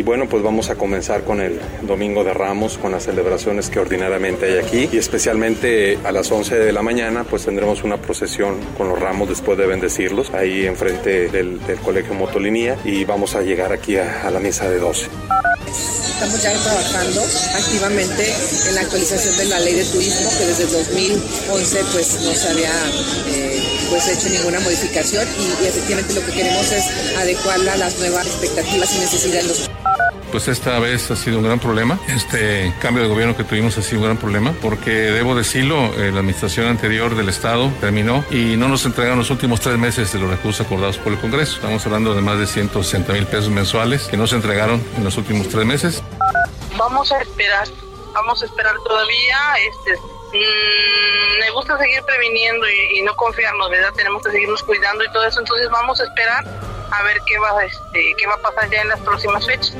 Y bueno, pues vamos a comenzar con el Domingo de Ramos, con las celebraciones que ordinariamente hay aquí. Y especialmente a las 11 de la mañana, pues tendremos una procesión con los ramos después de bendecirlos, ahí enfrente del, Colegio Motolinía. Y vamos a llegar aquí a, a la misa de 12. Estamos ya trabajando activamente en la actualización de la ley de turismo que desde 2011 pues no se había eh, pues hecho ninguna modificación y, y, efectivamente lo que queremos es adecuarla a las nuevas expectativas y necesidades de los pues esta vez ha sido un gran problema. Este cambio de gobierno que tuvimos ha sido un gran problema porque debo decirlo, eh, la administración anterior del Estado terminó y no nos entregaron los últimos tres meses de los recursos acordados por el Congreso. Estamos hablando de más de 160 mil pesos mensuales que no se entregaron en los últimos tres meses. Vamos a esperar, vamos a esperar todavía. Este, mmm, me gusta seguir previniendo y, y, no confiarnos, ¿verdad? Tenemos que seguirnos cuidando y todo eso. Entonces vamos a esperar a ver qué va, este, qué va a pasar ya en las próximas fechas.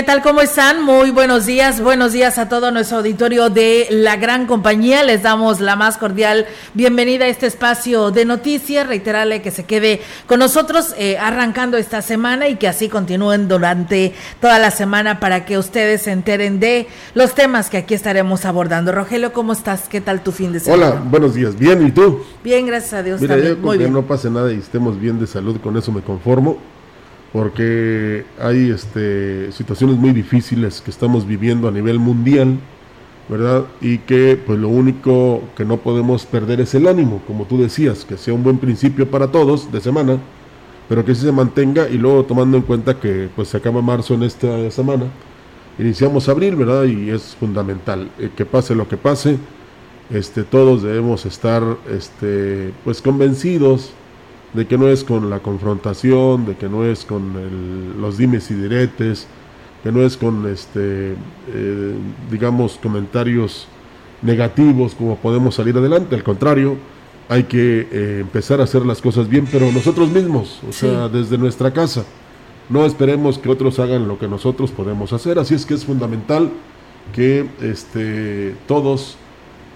¿Qué tal? ¿Cómo están? Muy buenos días. Buenos días a todo nuestro auditorio de la gran compañía. Les damos la más cordial bienvenida a este espacio de noticias. Reiterarle que se quede con nosotros eh, arrancando esta semana y que así continúen durante toda la semana para que ustedes se enteren de los temas que aquí estaremos abordando. Rogelio, ¿cómo estás? ¿Qué tal tu fin de semana? Hola, buenos días. Bien, ¿y tú? Bien, gracias a Dios. Mira, también. yo Muy con que bien. no pase nada y estemos bien de salud, con eso me conformo porque hay este, situaciones muy difíciles que estamos viviendo a nivel mundial, ¿verdad? Y que pues lo único que no podemos perder es el ánimo, como tú decías, que sea un buen principio para todos de semana, pero que sí se mantenga y luego tomando en cuenta que pues se acaba marzo en esta semana, iniciamos abril, ¿verdad? Y es fundamental eh, que pase lo que pase, este, todos debemos estar este, pues convencidos de que no es con la confrontación, de que no es con el, los dimes y diretes, que no es con este eh, digamos comentarios negativos como podemos salir adelante, al contrario, hay que eh, empezar a hacer las cosas bien, pero nosotros mismos, o sea, desde nuestra casa. No esperemos que otros hagan lo que nosotros podemos hacer, así es que es fundamental que este todos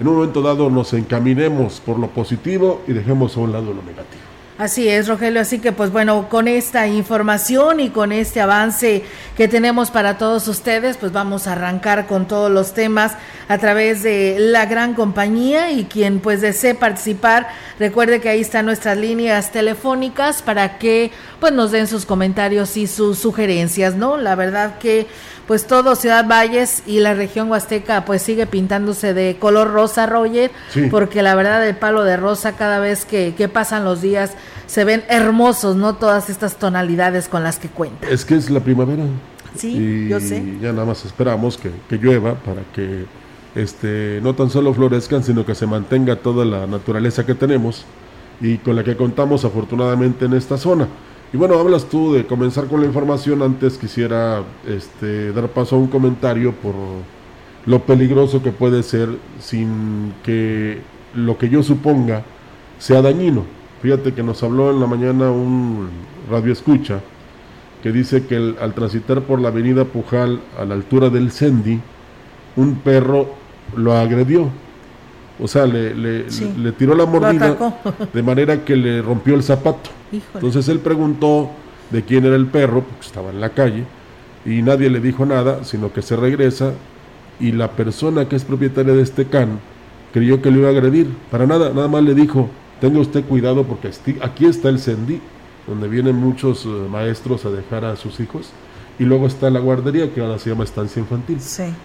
en un momento dado nos encaminemos por lo positivo y dejemos a un lado lo negativo. Así es, Rogelio. Así que, pues bueno, con esta información y con este avance que tenemos para todos ustedes, pues vamos a arrancar con todos los temas a través de la gran compañía y quien pues desee participar, recuerde que ahí están nuestras líneas telefónicas para que pues nos den sus comentarios y sus sugerencias, ¿no? La verdad que pues todo Ciudad Valles y la región Huasteca pues sigue pintándose de color rosa, Roger, sí. porque la verdad el palo de rosa cada vez que, que, pasan los días se ven hermosos, ¿no? Todas estas tonalidades con las que cuenta. Es que es la primavera. Sí, y yo sé. ya nada más esperamos que, que llueva para que este, no tan solo florezcan, sino que se mantenga toda la naturaleza que tenemos y con la que contamos afortunadamente en esta zona. Y bueno, hablas tú de comenzar con la información. Antes quisiera este, dar paso a un comentario por lo peligroso que puede ser sin que lo que yo suponga sea dañino. Fíjate que nos habló en la mañana un radio escucha que dice que al transitar por la avenida Pujal a la altura del Sendi, un perro lo agredió. O sea, le, le, tiró la mordida de manera que le rompió el zapato. Entonces él preguntó de quién era el perro, porque estaba en la calle, y nadie le dijo nada, sino que se regresa y la persona que es propietaria de este can creyó que le iba a agredir. Para nada, nada más le dijo, tenga usted cuidado porque aquí está el Sendi, donde vienen muchos eh, maestros a dejar a sus hijos, y luego está la guardería que ahora se llama estancia infantil.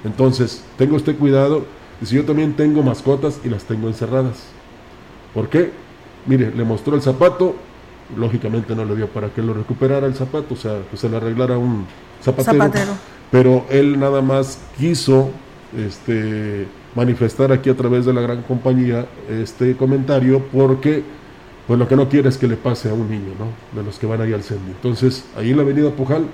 Entonces, tenga usted cuidado, y si yo también tengo mascotas y las tengo encerradas. ¿Por qué? Mire, le mostró el zapato, lógicamente no le dio para que lo recuperara el zapato, o sea, que se le arreglara un zapatero. Pero él nada más quiso este, manifestar aquí a través de la gran compañía este comentario porque pues lo que no quiere es que le pase a un niño, ¿no? De los que van ahí al centro. Entonces, ahí en la avenida Pujal,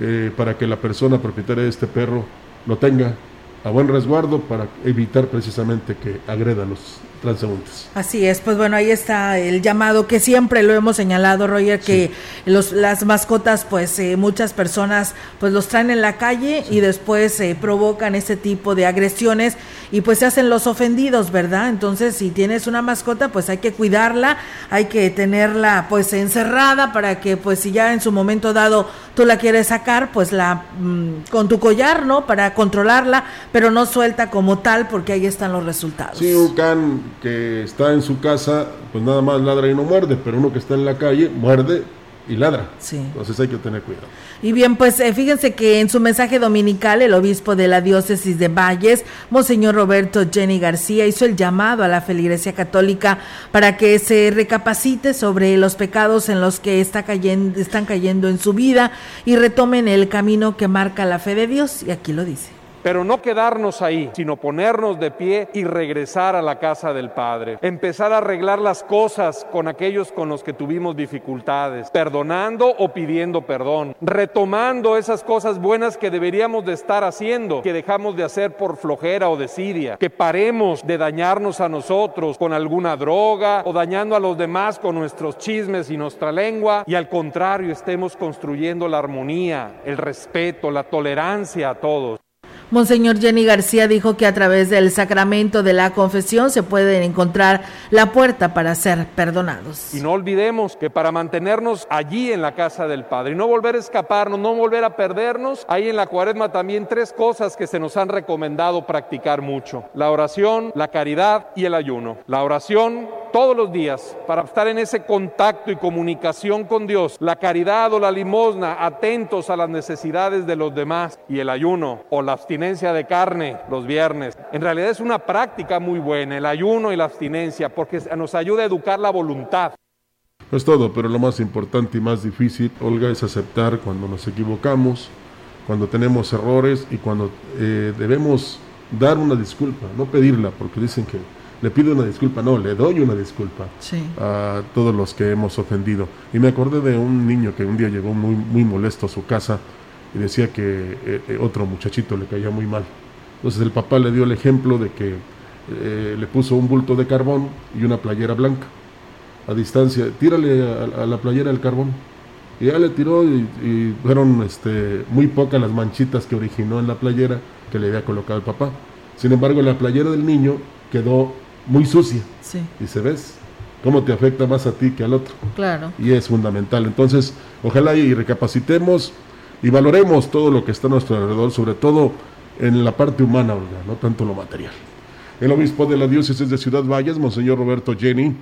eh, para que la persona propietaria de este perro lo tenga a buen resguardo para evitar precisamente que agreda a los transeúntes. Así es, pues bueno, ahí está el llamado que siempre lo hemos señalado, Roger, que los, las mascotas, pues eh, muchas personas pues los traen en la calle y después eh, provocan ese tipo de agresiones y pues se hacen los ofendidos, ¿verdad? Entonces, si tienes una mascota, pues hay que cuidarla, hay que tenerla pues encerrada para que pues si ya en su momento dado tú la quieres sacar, pues la mm, con tu collar, ¿no? Para controlarla, pero no suelta como tal porque ahí están los resultados. Sí, un can que está en su casa, pues nada más ladra y no muerde, pero uno que está en la calle muerde y ladra. Sí. Entonces hay que tener cuidado. Y bien, pues eh, fíjense que en su mensaje dominical el obispo de la diócesis de Valles, Monseñor Roberto Jenny García, hizo el llamado a la feligresía católica para que se recapacite sobre los pecados en los que está cayendo, están cayendo en su vida y retomen el camino que marca la fe de Dios. Y aquí lo dice. Pero no quedarnos ahí, sino ponernos de pie y regresar a la casa del Padre. Empezar a arreglar las cosas con aquellos con los que tuvimos dificultades, perdonando o pidiendo perdón, retomando esas cosas buenas que deberíamos de estar haciendo, que dejamos de hacer por flojera o desidia, que paremos de dañarnos a nosotros con alguna droga o dañando a los demás con nuestros chismes y nuestra lengua y al contrario estemos construyendo la armonía, el respeto, la tolerancia a todos. Monseñor Jenny García dijo que a través del sacramento de la confesión se puede encontrar la puerta para ser perdonados. Y no olvidemos que para mantenernos allí en la casa del Padre y no volver a escaparnos, no volver a perdernos, hay en la cuaresma también tres cosas que se nos han recomendado practicar mucho. La oración, la caridad y el ayuno. La oración todos los días para estar en ese contacto y comunicación con Dios. La caridad o la limosna, atentos a las necesidades de los demás. Y el ayuno o la abstinencia de carne los viernes. En realidad es una práctica muy buena, el ayuno y la abstinencia, porque nos ayuda a educar la voluntad. No es todo, pero lo más importante y más difícil, Olga, es aceptar cuando nos equivocamos, cuando tenemos errores y cuando eh, debemos dar una disculpa, no pedirla, porque dicen que le pido una disculpa, no, le doy una disculpa a todos los que hemos ofendido. Y me acordé de un niño que un día llegó muy, muy molesto a su casa y decía que eh, eh, otro muchachito le caía muy mal. Entonces el papá le dio el ejemplo de que eh, le puso un bulto de carbón y una playera blanca a distancia, tírale a, la playera el carbón. Y ya le tiró y, fueron este, muy pocas las manchitas que originó en la playera que le había colocado el papá. Sin embargo, la playera del niño quedó muy sucia. Sí. Y se ves cómo te afecta más a ti que al otro. Claro. Y es fundamental. Entonces, ojalá y recapacitemos y valoremos todo lo que está a nuestro alrededor, sobre todo en la parte humana, no tanto lo material. El obispo de la diócesis de Ciudad Valles, Monseñor Roberto Jenny,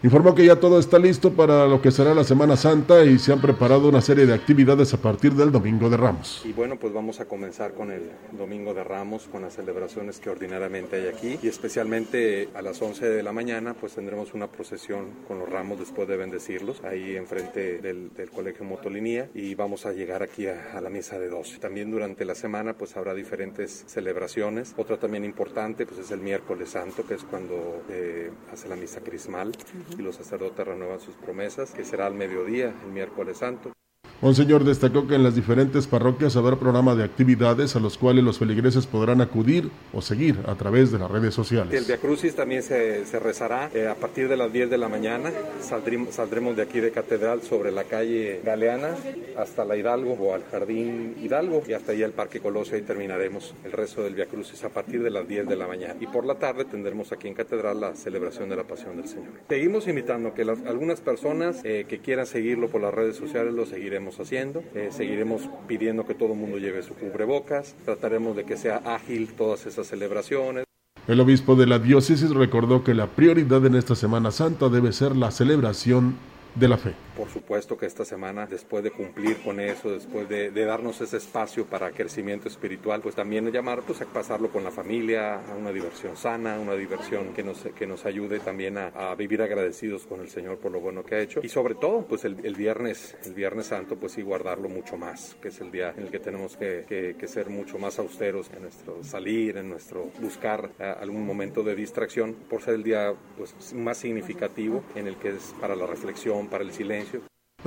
Informó que ya todo está listo para lo que será la Semana Santa y se han preparado una serie de actividades a partir del Domingo de Ramos. Y bueno, pues vamos a comenzar con el Domingo de Ramos, con las celebraciones que ordinariamente hay aquí y especialmente a las 11 de la mañana pues tendremos una procesión con los ramos después de bendecirlos ahí enfrente del, Colegio Motolinía y vamos a llegar aquí a, la misa de 12. También durante la semana pues habrá diferentes celebraciones. Otra también importante pues es el miércoles santo que es cuando eh, hace la misa crismal y los sacerdotes renuevan sus promesas, que será al mediodía, el miércoles santo. Monseñor destacó que en las diferentes parroquias habrá programa de actividades a los cuales los feligreses podrán acudir o seguir a través de las redes sociales. El Via Crucis también se, rezará eh, a partir de las 10 de la mañana. Saldremos, de aquí de Catedral sobre la calle Galeana hasta la Hidalgo o al Jardín Hidalgo y hasta ahí al Parque Colosio y terminaremos el resto del Via Crucis a partir de las 10 de la mañana. Y por la tarde tendremos aquí en Catedral la celebración de la Pasión del Señor. Seguimos invitando que algunas personas eh, que quieran seguirlo por las redes sociales lo seguiremos haciendo. Eh, seguiremos pidiendo que todo el mundo lleve su cubrebocas. Trataremos de que sea ágil todas esas celebraciones. El obispo de la diócesis recordó que la prioridad en esta Semana Santa debe ser la celebración de la fe. Por supuesto que esta semana, después de cumplir con eso, después de, de, darnos ese espacio para crecimiento espiritual, pues también llamar pues, a pasarlo con la familia, a una diversión sana, una diversión que nos, que nos ayude también a, a vivir agradecidos con el Señor por lo bueno que ha hecho. Y sobre todo, pues el, el, viernes, el Viernes Santo, pues sí guardarlo mucho más, que es el día en el que tenemos que, que, que ser mucho más austeros en nuestro salir, en nuestro buscar uh, algún momento de distracción, por ser el día pues, más significativo en el que es para la reflexión, para el silencio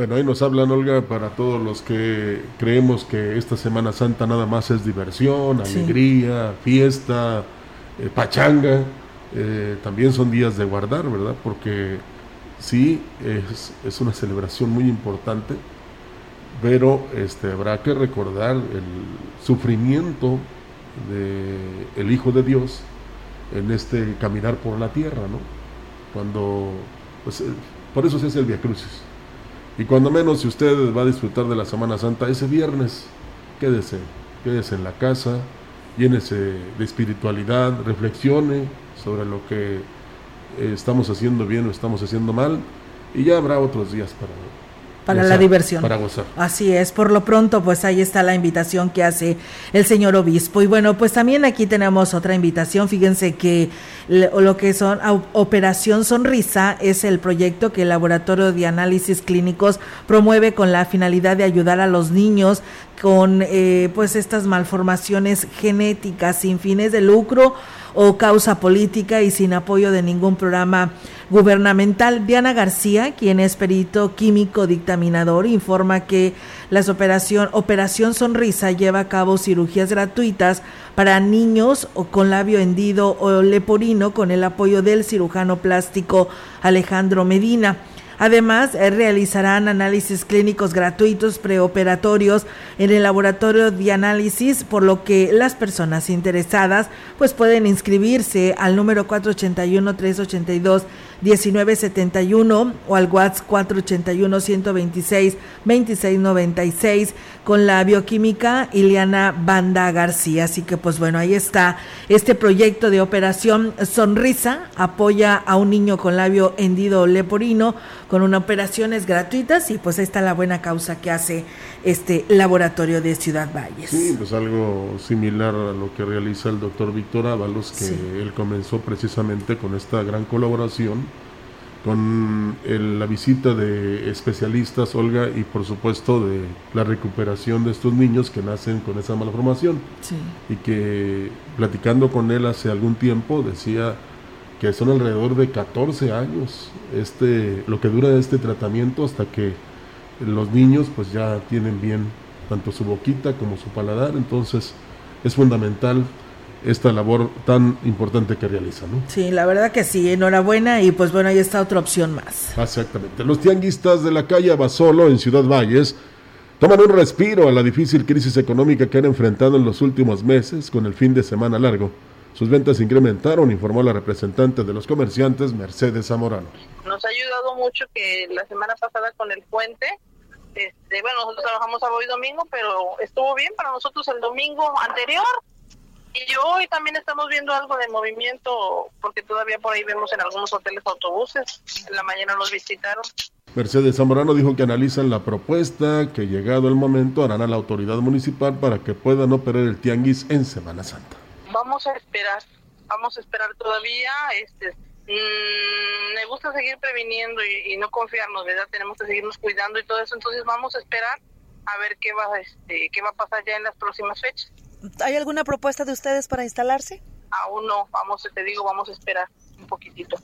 bueno, ahí nos hablan, Olga, para todos los que creemos que esta Semana Santa nada más es diversión, alegría, sí. fiesta, eh, pachanga. Eh, también son días de guardar, ¿verdad? Porque sí, es, es una celebración muy importante, pero este, habrá que recordar el sufrimiento del el Hijo de Dios en este caminar por la tierra, ¿no? Cuando, pues, por eso se hace el Via Crucis y cuando menos si usted va a disfrutar de la Semana Santa ese viernes, quédese, quédese en la casa, llénese de espiritualidad, reflexione sobre lo que eh, estamos haciendo bien o estamos haciendo mal y ya habrá otros días para para gozar, la diversión. Para gozar. Así es, por lo pronto pues ahí está la invitación que hace el señor obispo. Y bueno, pues también aquí tenemos otra invitación, fíjense que lo que son Operación Sonrisa es el proyecto que el Laboratorio de Análisis Clínicos promueve con la finalidad de ayudar a los niños con eh, pues estas malformaciones genéticas sin fines de lucro o causa política y sin apoyo de ningún programa gubernamental. Diana García, quien es perito químico dictaminador, informa que la operación Operación Sonrisa lleva a cabo cirugías gratuitas para niños o con labio hendido o leporino con el apoyo del cirujano plástico Alejandro Medina. Además, eh, realizarán análisis clínicos gratuitos preoperatorios en el laboratorio de análisis, por lo que las personas interesadas pues pueden inscribirse al número 481 382 1971 o al WhatsApp 481 126 2696 con la bioquímica Ileana Banda García. Así que pues bueno, ahí está este proyecto de operación Sonrisa, apoya a un niño con labio hendido leporino con unas operaciones gratuitas y pues ahí está la buena causa que hace este laboratorio de Ciudad Valles. Sí, pues algo similar a lo que realiza el doctor Víctor Ábalos, que sí. él comenzó precisamente con esta gran colaboración con el, la visita de especialistas, Olga, y por supuesto de la recuperación de estos niños que nacen con esa malformación. Sí. Y que platicando con él hace algún tiempo decía que son alrededor de 14 años este, lo que dura este tratamiento hasta que los niños pues ya tienen bien tanto su boquita como su paladar, entonces es fundamental esta labor tan importante que realiza, ¿no? Sí, la verdad que sí, enhorabuena y pues bueno, ahí está otra opción más. Exactamente. Los tianguistas de la calle Basolo en Ciudad Valles toman un respiro a la difícil crisis económica que han enfrentado en los últimos meses con el fin de semana largo. Sus ventas incrementaron, informó la representante de los comerciantes, Mercedes Zamorano. Nos ha ayudado mucho que la semana pasada con el puente, este, bueno, nosotros trabajamos sábado y domingo, pero estuvo bien para nosotros el domingo anterior. Y hoy también estamos viendo algo de movimiento, porque todavía por ahí vemos en algunos hoteles autobuses. En la mañana los visitaron. Mercedes Zamorano dijo que analizan la propuesta, que llegado el momento harán a la autoridad municipal para que puedan operar el tianguis en Semana Santa. Vamos a esperar, vamos a esperar todavía. Este, mmm, me gusta seguir previniendo y, y, no confiarnos, ¿verdad? Tenemos que seguirnos cuidando y todo eso. Entonces vamos a esperar a ver qué va, este, qué va a pasar ya en las próximas fechas. ¿Hay alguna propuesta de ustedes para instalarse? Aún no, vamos, te digo, vamos a esperar un poquitito.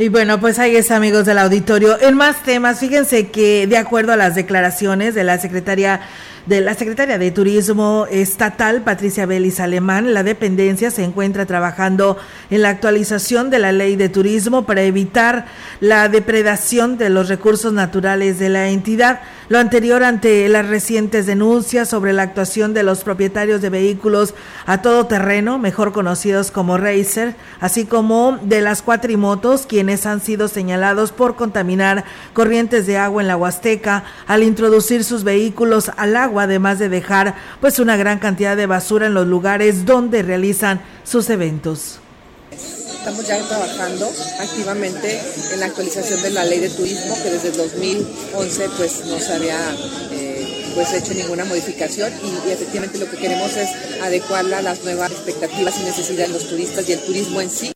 Y bueno, pues ahí es amigos del auditorio. En más temas, fíjense que de acuerdo a las declaraciones de la secretaria de la secretaria de Turismo Estatal, Patricia Belis Alemán, la dependencia se encuentra trabajando en la actualización de la ley de turismo para evitar la depredación de los recursos naturales de la entidad. Lo anterior ante las recientes denuncias sobre la actuación de los propietarios de vehículos a todo terreno, mejor conocidos como Racer, así como de las cuatrimotos, quienes han sido señalados por contaminar corrientes de agua en la Huasteca al introducir sus vehículos al agua además de dejar pues una gran cantidad de basura en los lugares donde realizan sus eventos. Estamos ya trabajando activamente en la actualización de la ley de turismo que desde el 2011 pues no se había eh, pues hecho ninguna modificación y, y, efectivamente lo que queremos es adecuarla a las nuevas expectativas y necesidades de los turistas y el turismo en sí.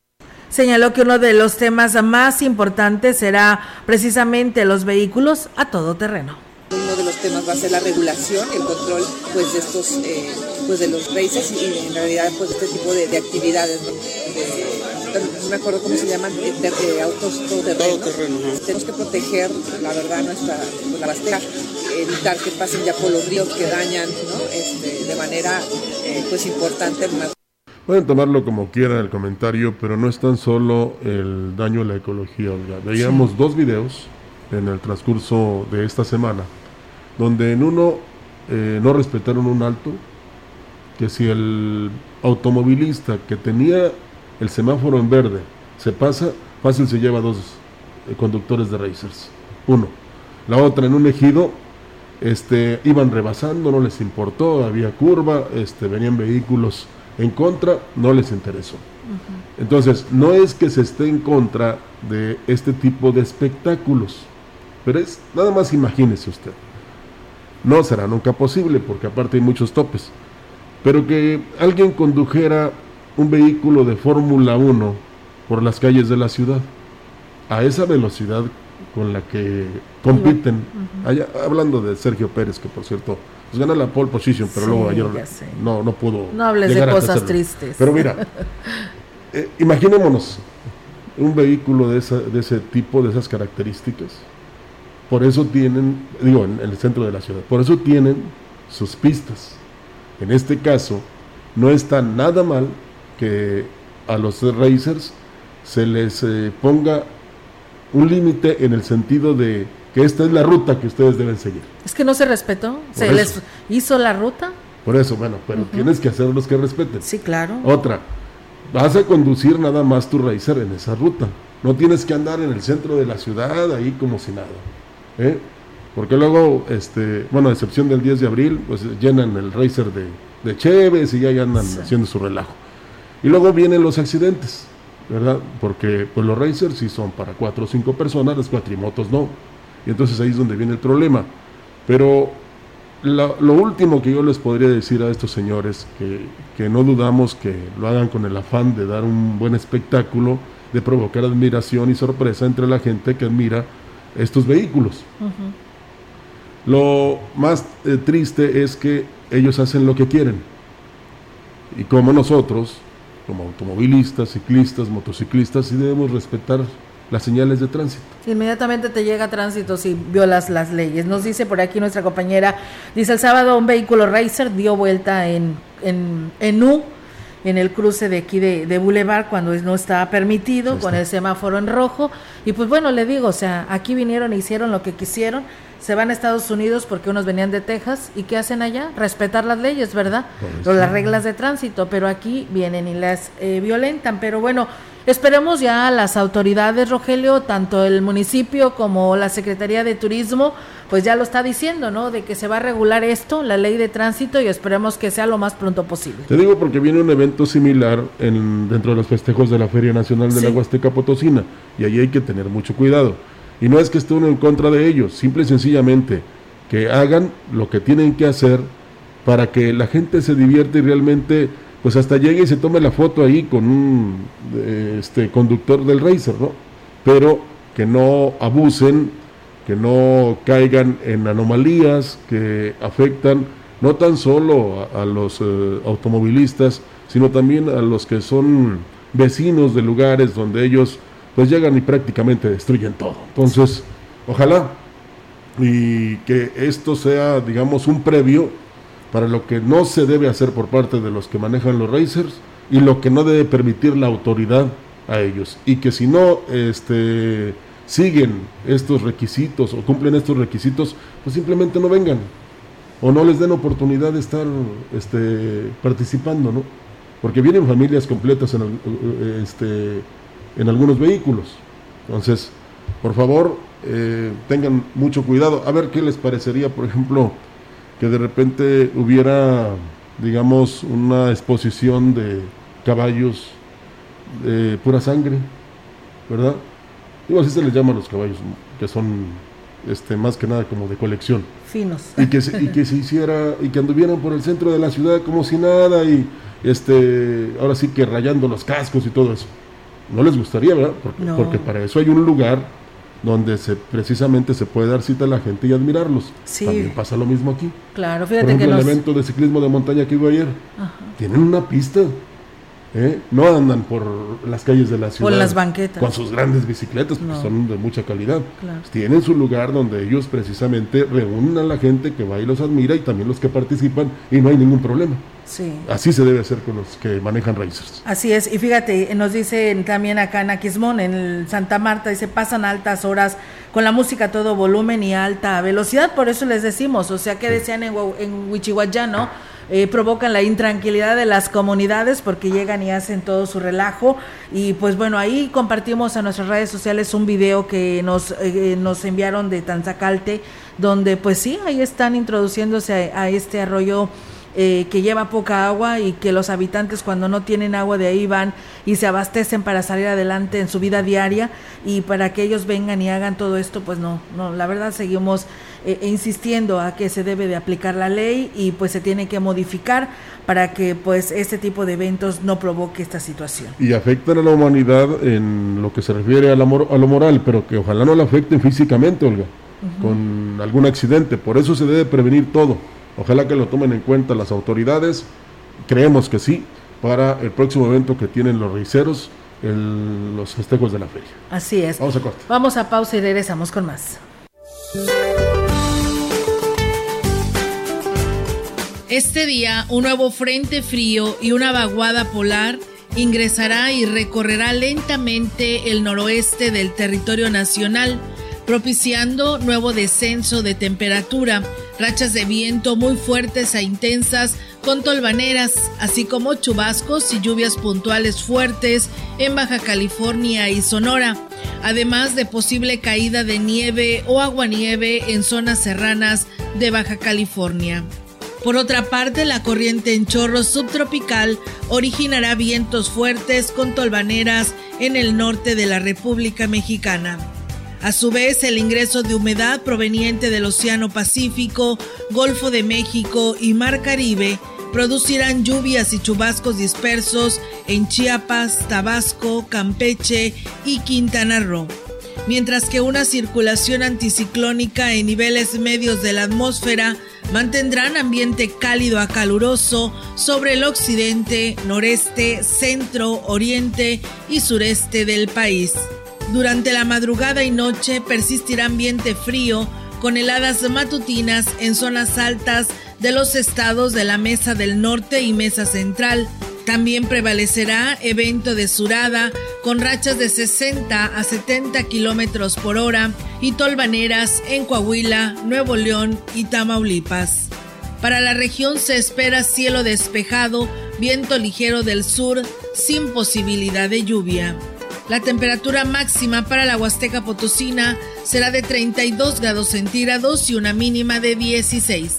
Señaló que uno de los temas más importantes será precisamente los vehículos a todo terreno uno de los temas va a ser la regulación y el control pues de estos eh, pues de los races y, en realidad pues este tipo de, de actividades ¿no? de, no me acuerdo cómo se llaman de, de autos todoterreno, todo tenemos que proteger la verdad nuestra pues, la bastera evitar que pasen ya por los ríos que dañan ¿no? este, de manera eh, pues importante más Pueden tomarlo como quieran el comentario, pero no es tan solo el daño a la ecología, Olga. Veíamos sí. dos videos en el transcurso de esta semana donde en uno eh, no respetaron un alto, que si el automovilista que tenía el semáforo en verde se pasa, fácil se lleva dos eh, conductores de racers. Uno. La otra en un ejido, este, iban rebasando, no les importó, había curva, este, venían vehículos en contra, no les interesó. Uh -huh. Entonces, no es que se esté en contra de este tipo de espectáculos, pero es, nada más imagínese usted. No será nunca posible porque aparte hay muchos topes. Pero que alguien condujera un vehículo de Fórmula 1 por las calles de la ciudad a esa velocidad con la que compiten, uh -huh. allá, hablando de Sergio Pérez, que por cierto, pues gana la pole position, pero sí, luego ayer no, no pudo. No hables de cosas tristes. Pero mira, eh, imaginémonos un vehículo de, esa, de ese tipo, de esas características, por eso tienen, digo, en, el centro de la ciudad, por eso tienen sus pistas. En este caso, no está nada mal que a los racers se les eh, ponga un límite en el sentido de que esta es la ruta que ustedes deben seguir. Es que no se respetó, por se eso. les hizo la ruta. Por eso, bueno, pero uh -huh. tienes que hacer los que respeten. Sí, claro. Otra, vas a conducir nada más tu racer en esa ruta. No tienes que andar en el centro de la ciudad ahí como si nada. ¿eh? porque luego, este, bueno, a excepción del 10 de abril, pues llenan el racer de, de Cheves y ya andan sí. haciendo su relajo. Y luego vienen los accidentes, ¿verdad? Porque pues los racers sí son para cuatro o cinco personas, las cuatrimotos no. Y entonces ahí es donde viene el problema. Pero lo, lo último que yo les podría decir a estos señores, que, que no dudamos que lo hagan con el afán de dar un buen espectáculo, de provocar admiración y sorpresa entre la gente que admira estos vehículos. Uh -huh. Lo más eh, triste es que ellos hacen lo que quieren. Y como nosotros, como automovilistas, ciclistas, motociclistas, sí debemos respetar las señales de tránsito. Inmediatamente te llega tránsito si violas las leyes. Nos dice por aquí nuestra compañera, dice el sábado un vehículo Racer dio vuelta en, en, en U en el cruce de aquí de, de Boulevard cuando no estaba permitido, con el semáforo en rojo. Y pues bueno, le digo, o sea, aquí vinieron e hicieron lo que quisieron, se van a Estados Unidos porque unos venían de Texas y ¿qué hacen allá? Respetar las leyes, ¿verdad? O las reglas de tránsito, pero aquí vienen y las eh, violentan. Pero bueno, esperemos ya a las autoridades, Rogelio, tanto el municipio como la Secretaría de Turismo, pues ya lo está diciendo, ¿no? De que se va a regular esto, la ley de tránsito, y esperemos que sea lo más pronto posible. Te digo porque viene un evento similar en, dentro de los festejos de la Feria Nacional de sí. la Huasteca Potosina, y ahí hay que tener mucho cuidado. Y no es que esté uno en contra de ellos, simple y sencillamente que hagan lo que tienen que hacer para que la gente se divierta y realmente pues hasta llegue y se tome la foto ahí con un este conductor del racer, ¿no? Pero que no abusen, que no caigan en anomalías que afectan no tan solo a, a los eh, automovilistas, sino también a los que son vecinos de lugares donde ellos pues llegan y prácticamente destruyen todo. Entonces, ojalá y que esto sea, digamos, un previo para lo que no se debe hacer por parte de los que manejan los racers y lo que no debe permitir la autoridad a ellos. Y que si no este, siguen estos requisitos o cumplen estos requisitos, pues simplemente no vengan o no les den oportunidad de estar este, participando, ¿no? Porque vienen familias completas en, este, en algunos vehículos. Entonces, por favor, eh, tengan mucho cuidado. A ver qué les parecería, por ejemplo, que de repente hubiera, digamos, una exposición de caballos de pura sangre, ¿verdad? Digo, así se les llama a los caballos, que son este, más que nada como de colección. Finos. Y que, se, y que se hiciera, y que anduvieran por el centro de la ciudad como si nada, y este, ahora sí que rayando los cascos y todo eso. No les gustaría, ¿verdad? Porque, porque para eso hay un lugar donde se, precisamente se puede dar cita a la gente y admirarlos. Sí. También pasa lo mismo aquí. Claro, fíjate Por ejemplo, el evento de ciclismo de montaña que hubo ayer. Tienen una pista ¿eh? no andan por las calles de la ciudad. Por las banquetas. Con sus grandes bicicletas, porque son de mucha calidad. Tienen su lugar donde ellos precisamente reúnen a la gente que va y los admira y también los que participan y no hay ningún problema. Sí. Así se debe hacer con los que manejan racers. Así es, y fíjate, nos dicen también acá en Aquismón, en Santa Marta, dice, pasan altas horas con la música a todo volumen y alta velocidad, por eso les decimos, o sea, que decían en, en ¿no? Eh, provocan la intranquilidad de las comunidades porque llegan y hacen todo su relajo. Y pues bueno, ahí compartimos a nuestras redes sociales un video que nos, eh, nos enviaron de Tanzacalte, donde pues sí, ahí están introduciéndose a, este arroyo. Eh, que lleva poca agua y que los habitantes cuando no tienen agua de ahí van y se abastecen para salir adelante en su vida diaria y para que ellos vengan y hagan todo esto, pues no, no, la verdad seguimos eh, e insistiendo a que se debe de aplicar la ley y pues se tiene que modificar para que pues este tipo de eventos no provoque esta situación. Y afecten a la humanidad en lo que se refiere a, a lo moral, pero que ojalá no la afecten físicamente, Olga, con algún accidente. Por eso se debe prevenir todo. Ojalá que lo tomen en cuenta las autoridades. Creemos que sí, para el próximo evento que tienen los reiceros, los festejos de la feria. Así es. Vamos a Vamos a pausa y regresamos con más. Este día, un nuevo frente frío y una vaguada polar ingresará y recorrerá lentamente el noroeste del territorio nacional, propiciando nuevo descenso de temperatura, rachas de viento muy fuertes e intensas con tolvaneras, así como chubascos y lluvias puntuales fuertes en Baja California y Sonora, además de posible caída de nieve o aguanieve en zonas serranas de Baja California. Por otra parte, la corriente en chorro subtropical originará vientos fuertes con tolvaneras en el norte de la República Mexicana. A su vez, el ingreso de humedad proveniente del Océano Pacífico, Golfo de México y Mar Caribe producirán lluvias y chubascos dispersos en Chiapas, Tabasco, Campeche y Quintana Roo mientras que una circulación anticiclónica en niveles medios de la atmósfera mantendrán ambiente cálido a caluroso sobre el occidente, noreste, centro, oriente y sureste del país. Durante la madrugada y noche persistirá ambiente frío con heladas matutinas en zonas altas de los estados de la Mesa del Norte y Mesa Central, también prevalecerá evento de surada con rachas de 60 a 70 kilómetros por hora y tolvaneras en Coahuila, Nuevo León y Tamaulipas. Para la región se espera cielo despejado, viento ligero del sur, sin posibilidad de lluvia. La temperatura máxima para la Huasteca Potosina será de 32 grados centígrados y una mínima de 16.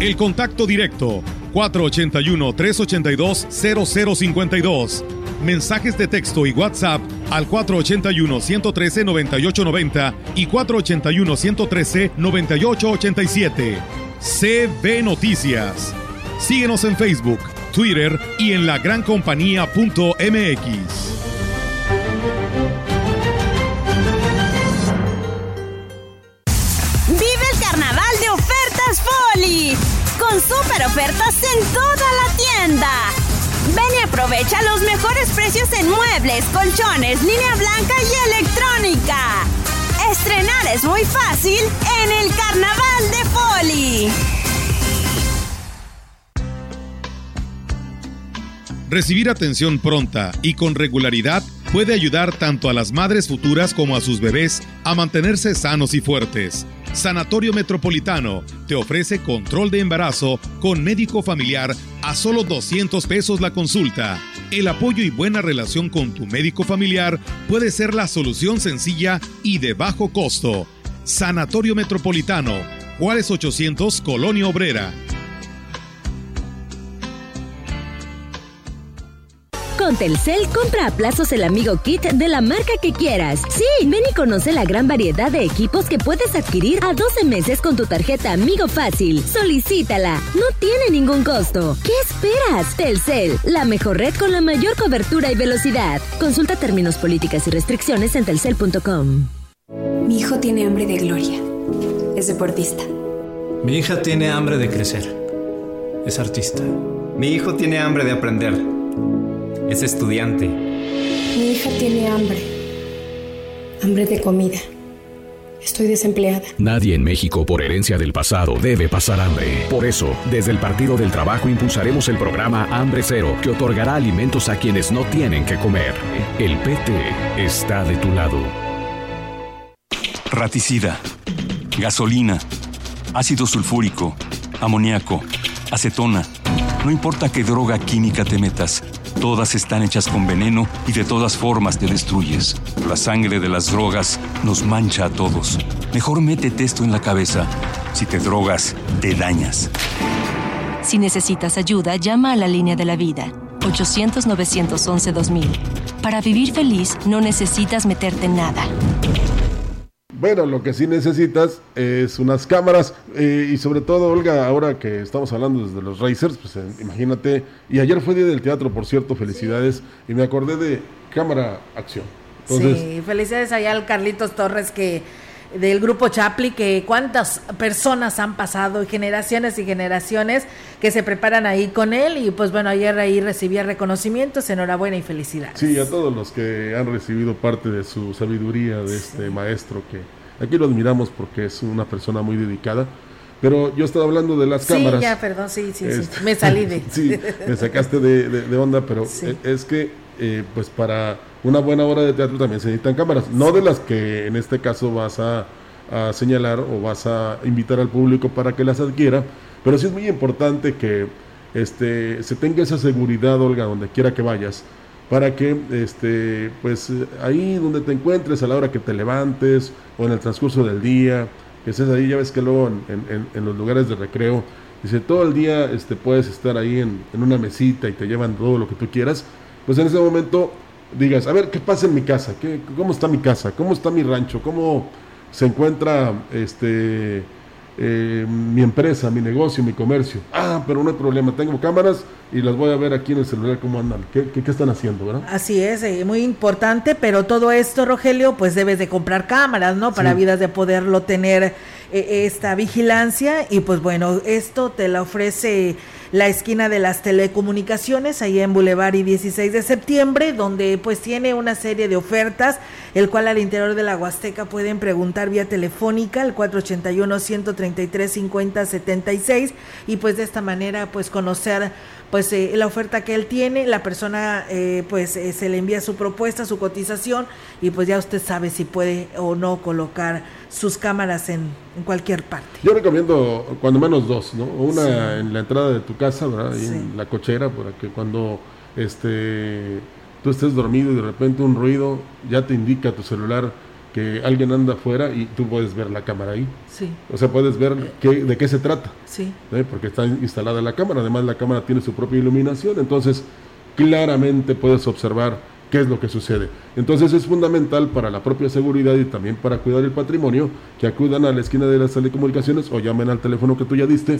El contacto directo 481-382-0052. Mensajes de texto y WhatsApp al 481-113-9890 y 481-113-9887. CB Noticias. Síguenos en Facebook Twitter y en lagrancompañía.mx. Vive el carnaval de ofertas Foli con super ofertas en toda la tienda. Ven y aprovecha los mejores precios en muebles, colchones, línea blanca y electrónica. Estrenar es muy fácil en el Carnaval de Poli. Recibir atención pronta y con regularidad puede ayudar tanto a las madres futuras como a sus bebés a mantenerse sanos y fuertes. Sanatorio Metropolitano te ofrece control de embarazo con médico familiar a solo 200 pesos la consulta. El apoyo y buena relación con tu médico familiar puede ser la solución sencilla y de bajo costo. Sanatorio Metropolitano, Juárez 800, Colonia Obrera. Con Telcel, compra a plazos el Amigo Kit de la marca que quieras. Sí, ven y conoce la gran variedad de equipos que puedes adquirir a 12 meses con tu tarjeta Amigo Fácil. Solicítala, no tiene ningún costo. ¿Qué esperas? Telcel, la mejor red con la mayor cobertura y velocidad. Consulta términos, políticas y restricciones en telcel.com. Mi hijo tiene hambre de gloria. Es deportista. Mi hija tiene hambre de crecer. Es artista. Mi hijo tiene hambre de aprender es estudiante. Mi hija tiene hambre. Hambre de comida. Estoy desempleada. Nadie en México por herencia del pasado debe pasar hambre. Por eso, desde el Partido del Trabajo impulsaremos el programa Hambre Cero, que otorgará alimentos a quienes no tienen que comer. El PT está de tu lado. Raticida, gasolina, ácido sulfúrico, amoníaco, acetona. No importa qué droga química te metas. Todas están hechas con veneno y de todas formas te destruyes. La sangre de las drogas nos mancha a todos. Mejor métete esto en la cabeza. Si te drogas, te dañas. Si necesitas ayuda, llama a la línea de la vida. 800-911-2000. Para vivir feliz, no necesitas meterte en nada. Bueno, lo que sí necesitas es unas cámaras eh, y sobre todo, Olga, ahora que estamos hablando desde los Racers, pues eh, imagínate, y ayer fue día del teatro, por cierto, felicidades, y me acordé de cámara acción. sí, felicidades allá al Carlitos Torres que del grupo Chapli, que cuántas personas han pasado, generaciones y generaciones que se preparan ahí con él y pues bueno, ayer ahí recibía reconocimientos, enhorabuena y felicidades. Sí, a todos los que han recibido parte de su sabiduría de este maestro que aquí lo admiramos porque es una persona muy dedicada. Pero yo estaba hablando de las cámaras. Sí, ya, perdón, sí, sí, sí. Este, me salí de. sí, me sacaste de, onda, pero es que, eh, pues para una buena hora de teatro también se necesitan cámaras. No de las que en este caso vas a, señalar o vas a invitar al público para que las adquiera, pero sí es muy importante que este, se tenga esa seguridad, Olga, donde quiera que vayas, para que este, pues ahí donde te encuentres, a la hora que te levantes o en el transcurso del día, que estés ahí, ya ves que luego en, los lugares de recreo, dice, todo el día este, puedes estar ahí en, en una mesita y te llevan todo lo que tú quieras, pues en ese momento digas, a ver, ¿qué pasa en mi casa? ¿Qué, ¿Cómo está mi casa? ¿Cómo está mi rancho? ¿Cómo se encuentra este eh, mi empresa, mi negocio, mi comercio? Ah, pero no hay problema, tengo cámaras y las voy a ver aquí en el celular cómo andan, qué, qué, están haciendo, ¿verdad? Así es, eh, muy importante, pero todo esto, Rogelio, pues debes de comprar cámaras, ¿no? Para vidas de poderlo tener eh, esta vigilancia y pues bueno, esto te la ofrece la esquina de las telecomunicaciones, ahí en Boulevard y 16 de septiembre, donde pues tiene una serie de ofertas, el cual al interior de la Huasteca pueden preguntar vía telefónica al 481-133-5076 y pues de esta manera pues conocer pues eh, la oferta que él tiene, la persona eh, pues eh, se le envía su propuesta, su cotización y pues ya usted sabe si puede o no colocar sus cámaras en, en cualquier parte. Yo recomiendo cuando menos dos, ¿no? Una en la entrada de tu casa, ¿verdad? en la cochera, para que cuando este tú estés dormido y de repente un ruido ya te indica tu celular que alguien anda afuera y tú puedes ver la cámara ahí. Sí. O sea, puedes ver qué, de qué se trata. Sí. Porque está instalada la cámara. Además, la cámara tiene su propia iluminación. Entonces, claramente puedes observar qué es lo que sucede. Entonces es fundamental para la propia seguridad y también para cuidar el patrimonio que acudan a la esquina de las telecomunicaciones o llamen al teléfono que tú ya diste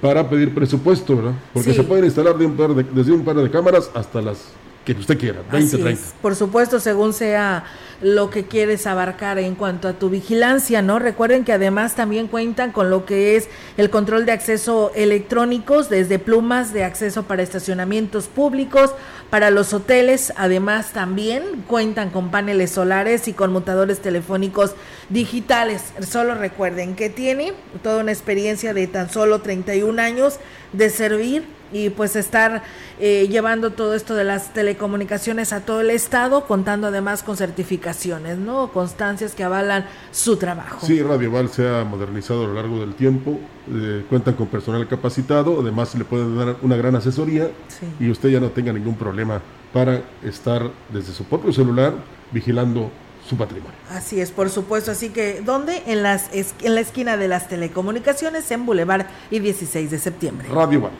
para pedir presupuesto, ¿verdad? Porque se pueden instalar de un par de, desde un par de cámaras hasta las que usted quiera, 20, 30. Por supuesto, según sea lo que quieres abarcar en cuanto a tu vigilancia, ¿no? Recuerden que además también cuentan con lo que es el control de acceso electrónicos, desde plumas de acceso para estacionamientos públicos, para los hoteles, además también cuentan con paneles solares y conmutadores telefónicos digitales. Solo recuerden que tiene toda una experiencia de tan solo 31 años de servir y pues estar eh, llevando todo esto de las telecomunicaciones a todo el estado, contando además con certificaciones, ¿no? Constancias que avalan su trabajo. Sí, Radio Val se ha modernizado a lo largo del tiempo, eh, cuentan con personal capacitado, además le pueden dar una gran asesoría y usted ya no tenga ningún problema para estar desde su propio celular vigilando su patrimonio. Así es, por supuesto. Así que, ¿dónde? En, las, en la esquina de las telecomunicaciones, en Boulevard y 16 de septiembre. Radio Val.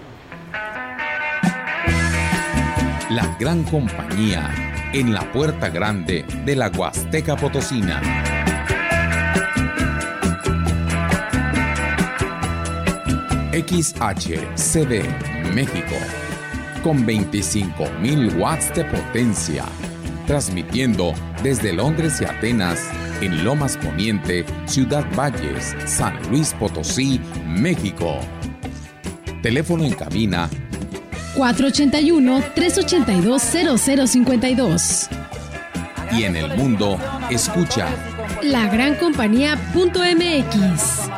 La gran compañía en la puerta grande de la Huasteca Potosina. XHCD México con 25.000 watts de potencia, transmitiendo desde Londres y Atenas en Lomas Poniente, Ciudad Valles, San Luis Potosí, México. Teléfono en cabina 481-382-0052. Y en el mundo, escucha lagrancompañía.mx.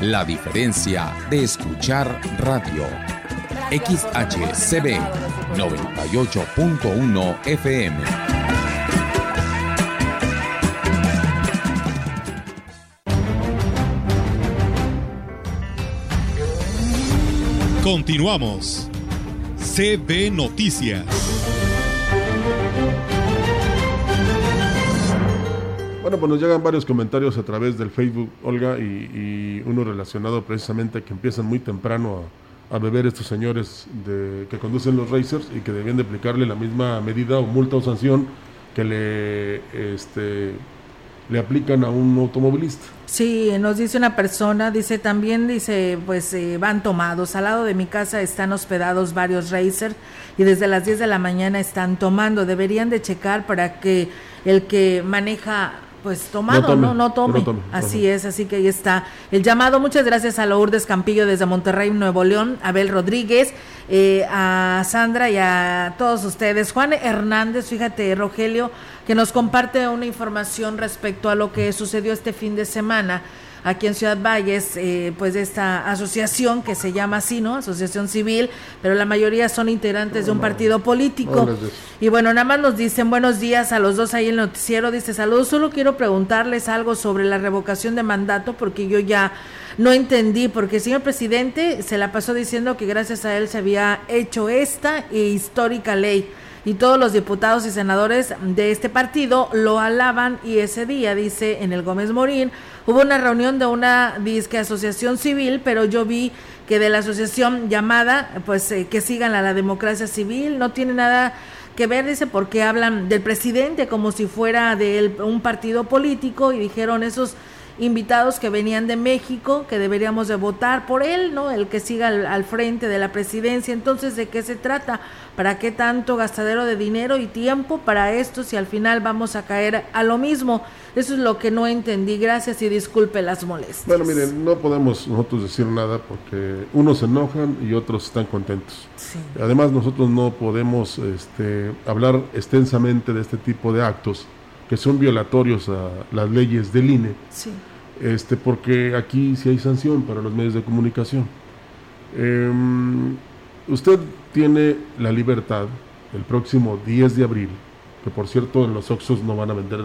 La diferencia de escuchar radio. XHCB 98.1 FM. Continuamos. CB Noticias. Bueno, pues nos llegan varios comentarios a través del Facebook, Olga, y, uno relacionado precisamente a que empiezan muy temprano a, beber estos señores que conducen los racers y que debían de aplicarle la misma medida o multa o sanción que le este, le aplican a un automovilista. Sí, nos dice una persona, dice también, dice, pues eh, van tomados. Al lado de mi casa están hospedados varios racers y desde las 10 de la mañana están tomando. Deberían de checar para que el que maneja pues tomado, no, no, tome. Así es, así que ahí está el llamado. Muchas gracias a Lourdes Campillo desde Monterrey, Nuevo León, Abel Rodríguez, eh, a Sandra y a todos ustedes. Juan Hernández, fíjate, Rogelio, que nos comparte una información respecto a lo que sucedió este fin de semana aquí en Ciudad Valles, eh, pues de esta asociación que se llama así, ¿no? Asociación Civil, pero la mayoría son integrantes de un partido político. Y bueno, nada más nos dicen buenos días a los dos ahí en el noticiero, dice saludos, solo quiero preguntarles algo sobre la revocación de mandato porque yo ya no entendí, porque el señor presidente se la pasó diciendo que gracias a él se había hecho esta histórica ley y todos los diputados y senadores de este partido lo alaban y ese día, dice en el Gómez Morín, hubo una reunión de una disque asociación civil, pero yo vi que de la asociación llamada, pues eh, que sigan a la democracia civil, no tiene nada que ver, dice, porque hablan del presidente como si fuera de un partido político y dijeron esos invitados que venían de México, que deberíamos de votar por él, ¿no? El que siga al, frente de la presidencia. Entonces, ¿de qué se trata? ¿Para qué tanto gastadero de dinero y tiempo para esto si al final vamos a caer a lo mismo? Eso es lo que no entendí. Gracias y disculpe las molestias. Bueno, miren, no podemos nosotros decir nada porque unos se enojan y otros están contentos. Además, nosotros no podemos este, hablar extensamente de este tipo de actos que son violatorios a las leyes del INE, este, porque aquí sí hay sanción para los medios de comunicación. Em, usted tiene la libertad el próximo 10 de abril, que por cierto en los Oxos no van a vender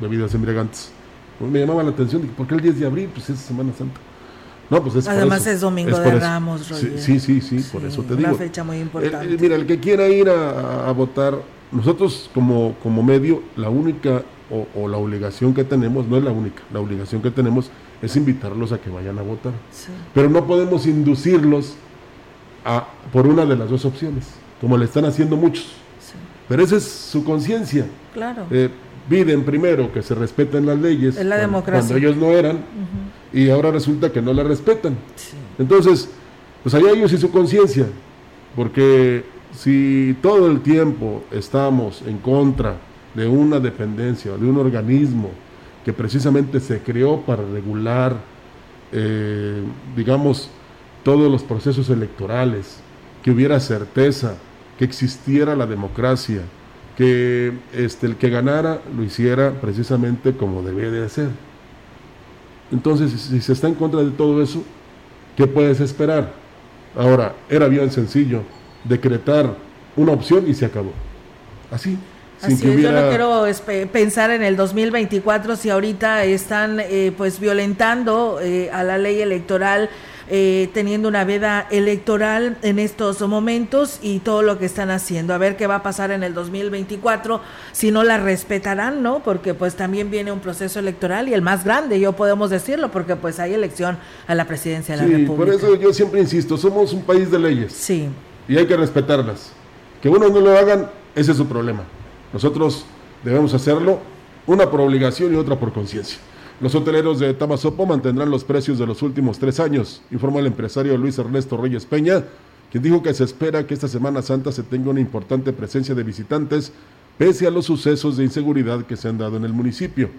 bebidas embriagantes. Pues me llamaba la atención, ¿por qué el 10 de abril? Pues es Semana Santa. No, pues es Además es Domingo de Ramos, sí, sí, sí, por eso te digo. Una fecha muy importante. mira, el que quiera ir a votar nosotros como, como medio, la única o, la obligación que tenemos, no es la única, la obligación que tenemos es invitarlos a que vayan a votar. Pero no podemos inducirlos a, por una de las dos opciones, como le están haciendo muchos. Pero esa es su conciencia. Claro. Eh, piden primero que se respeten las leyes. Es la cuando, democracia. cuando ellos no eran. Y ahora resulta que no la respetan. Entonces, pues allá ellos y su conciencia. Porque si todo el tiempo estamos en contra de una dependencia, de un organismo que precisamente se creó para regular, eh, digamos, todos los procesos electorales, que hubiera certeza, que existiera la democracia, que este, el que ganara lo hiciera precisamente como debe de hacer. Entonces, si se está en contra de todo eso, ¿qué puedes esperar? Ahora, era bien sencillo decretar una opción y se acabó. Así. Así es, yo no quiero pensar en el 2024 si ahorita están eh, pues violentando eh, a la ley electoral, eh, teniendo una veda electoral en estos momentos y todo lo que están haciendo. A ver qué va a pasar en el 2024, si no la respetarán, ¿no? Porque pues también viene un proceso electoral y el más grande, yo podemos decirlo, porque pues hay elección a la presidencia de la sí, República. Por eso yo siempre insisto, somos un país de leyes. Sí. Y hay que respetarlas. Que uno no lo hagan, ese es su problema. Nosotros debemos hacerlo, una por obligación y otra por conciencia. Los hoteleros de Tamazopo mantendrán los precios de los últimos tres años, informó el empresario Luis Ernesto Reyes Peña, quien dijo que se espera que esta Semana Santa se tenga una importante presencia de visitantes, pese a los sucesos de inseguridad que se han dado en el municipio.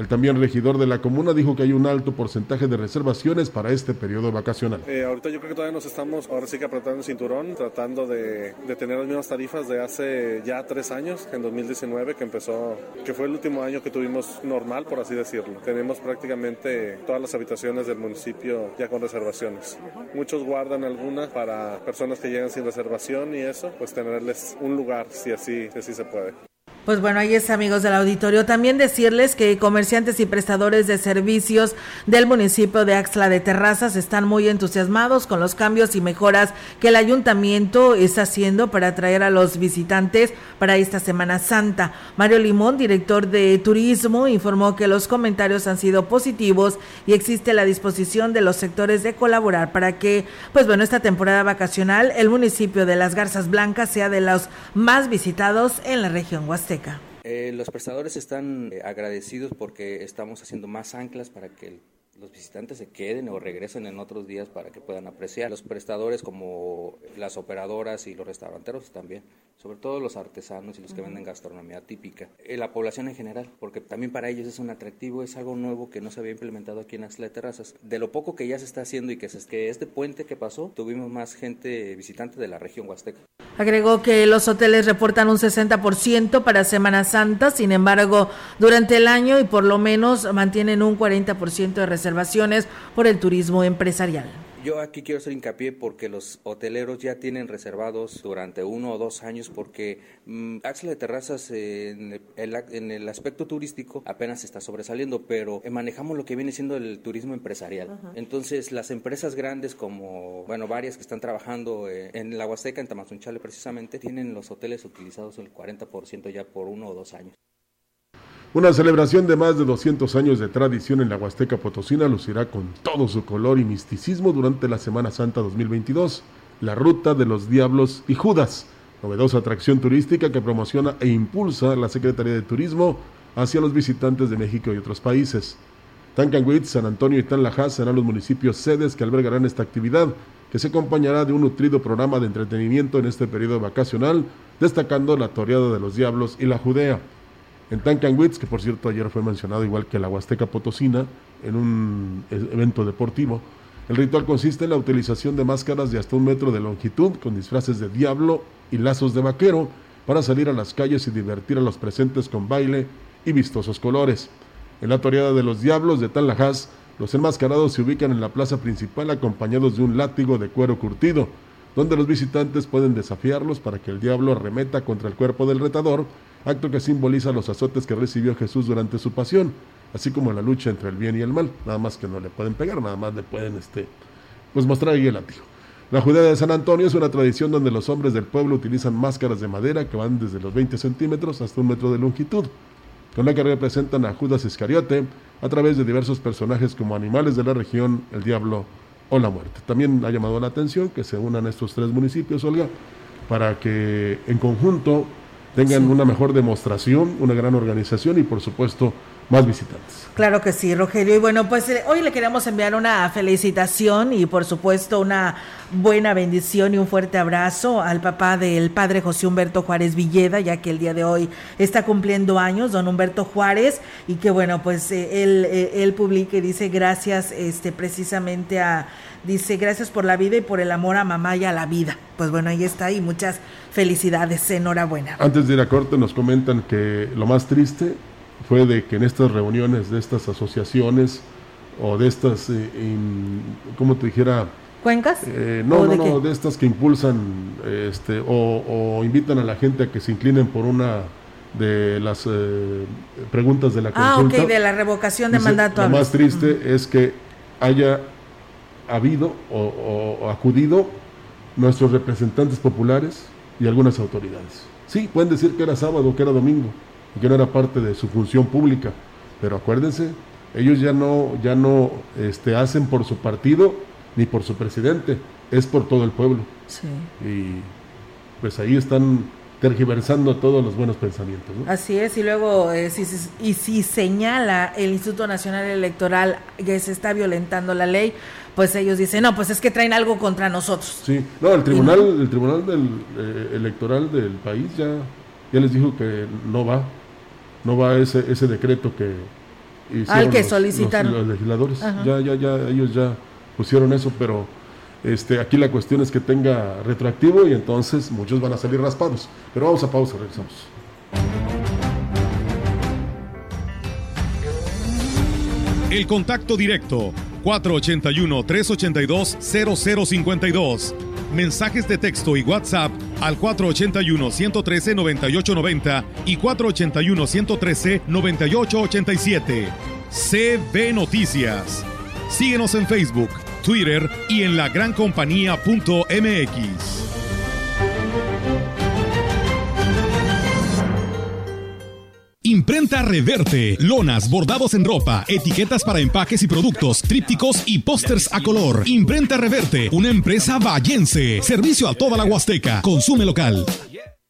El también regidor de la comuna dijo que hay un alto porcentaje de reservaciones para este periodo vacacional. Eh, ahorita yo creo que todavía nos estamos, ahora sí que apretando el cinturón, tratando de, de, tener las mismas tarifas de hace ya tres años, en 2019, que empezó, que fue el último año que tuvimos normal, por así decirlo. Tenemos prácticamente todas las habitaciones del municipio ya con reservaciones. Muchos guardan algunas para personas que llegan sin reservación y eso, pues tenerles un lugar si así, si así se puede. Pues bueno, ahí es amigos del auditorio. También decirles que comerciantes y prestadores de servicios del municipio de Axla de Terrazas están muy entusiasmados con los cambios y mejoras que el ayuntamiento está haciendo para atraer a los visitantes para esta Semana Santa. Mario Limón, director de turismo, informó que los comentarios han sido positivos y existe la disposición de los sectores de colaborar para que, pues bueno, esta temporada vacacional el municipio de Las Garzas Blancas sea de los más visitados en la región Huasteca. Eh, los prestadores están eh, agradecidos porque estamos haciendo más anclas para que el, los visitantes se queden o regresen en otros días para que puedan apreciar. Los prestadores como las operadoras y los restauranteros también, sobre todo los artesanos y los que venden gastronomía típica. Eh, la población en general, porque también para ellos es un atractivo, es algo nuevo que no se había implementado aquí en Axla de Terrazas. De lo poco que ya se está haciendo y que, se, que este puente que pasó, tuvimos más gente visitante de la región Huasteca. Agregó que los hoteles reportan un 60% para Semana Santa, sin embargo, durante el año y por lo menos mantienen un 40% de reservaciones por el turismo empresarial. Yo aquí quiero hacer hincapié porque los hoteleros ya tienen reservados durante uno o dos años porque mmm, Axla de Terrazas eh, en, el, en, el, aspecto turístico apenas está sobresaliendo, pero eh, manejamos lo que viene siendo el turismo empresarial. Uh -huh. Entonces las empresas grandes como, bueno, varias que están trabajando eh, en la Huasteca, en Tamazunchale precisamente, tienen los hoteles utilizados el 40% ya por uno o dos años. Una celebración de más de 200 años de tradición en la Huasteca Potosina lucirá con todo su color y misticismo durante la Semana Santa 2022, la Ruta de los Diablos y Judas, novedosa atracción turística que promociona e impulsa la Secretaría de Turismo hacia los visitantes de México y otros países. Tancanwitz, San Antonio y Tanlajas serán los municipios sedes que albergarán esta actividad, que se acompañará de un nutrido programa de entretenimiento en este periodo vacacional, destacando la Toreada de los Diablos y la Judea. En Tancanwitz, que por cierto ayer fue mencionado igual que la Huasteca Potosina, en un evento deportivo, el ritual consiste en la utilización de máscaras de hasta un metro de longitud con disfraces de diablo y lazos de vaquero para salir a las calles y divertir a los presentes con baile y vistosos colores. En la toreada de los diablos de Tanlajas, los enmascarados se ubican en la plaza principal acompañados de un látigo de cuero curtido, donde los visitantes pueden desafiarlos para que el diablo arremeta contra el cuerpo del retador, acto que simboliza los azotes que recibió Jesús durante su pasión, así como la lucha entre el bien y el mal, nada más que no le pueden pegar, nada más le pueden este, pues mostrar ahí el látigo. La Judea de San Antonio es una tradición donde los hombres del pueblo utilizan máscaras de madera que van desde los 20 centímetros hasta un metro de longitud, con la que representan a Judas Iscariote a través de diversos personajes como animales de la región, el diablo o la muerte. También ha llamado la atención que se unan estos tres municipios, Olga, para que en conjunto tengan una mejor demostración, una gran organización y por supuesto más visitantes. Claro que sí, Rogelio. Y bueno, pues eh, hoy le queremos enviar una felicitación y por supuesto una buena bendición y un fuerte abrazo al papá del padre José Humberto Juárez Villeda, ya que el día de hoy está cumpliendo años, don Humberto Juárez, y que bueno, pues eh, él, eh, él publica y dice gracias este, precisamente a, dice gracias por la vida y por el amor a mamá y a la vida. Pues bueno, ahí está y muchas felicidades, enhorabuena. Antes de ir a corte nos comentan que lo más triste fue de que en estas reuniones de estas asociaciones o de estas, eh, ¿cómo te dijera? ¿Cuencas? Eh, no, no, no, de estas que impulsan este, o, invitan a la gente a que se inclinen por una de las eh, preguntas de la consulta. Ah, ok, de la revocación de mandato. Lo más triste es que haya habido o, acudido nuestros representantes populares y algunas autoridades. Sí, pueden decir que era sábado, que era domingo, que no era parte de su función pública, pero acuérdense, ellos ya no, ya no este, hacen por su partido ni por su presidente, es por todo el pueblo. Sí. Y pues ahí están tergiversando todos los buenos pensamientos. Así es, y luego, eh, si, y si señala el Instituto Nacional Electoral que se está violentando la ley, pues ellos dicen, no, pues es que traen algo contra nosotros. Sí, no, el tribunal, el tribunal del, eh, electoral del país ya, ya les dijo que no va, no va ese, ese decreto que hicieron que solicitaron los, legisladores. Ya, ya, ya, ellos ya pusieron eso, pero este, aquí la cuestión es que tenga retroactivo y entonces muchos van a salir raspados. Pero vamos a pausa, regresamos. El contacto directo 481-382-0052. Mensajes de texto y WhatsApp al 481-113-9890 y 481-113-9887. CB Noticias. Síguenos en Facebook, Twitter y en lagrancompañía.mx. Imprenta Reverte, lonas, bordados en ropa, etiquetas para empaques y productos, trípticos y pósters a color. Imprenta Reverte, una empresa vallense. Servicio a toda la Huasteca. Consume local.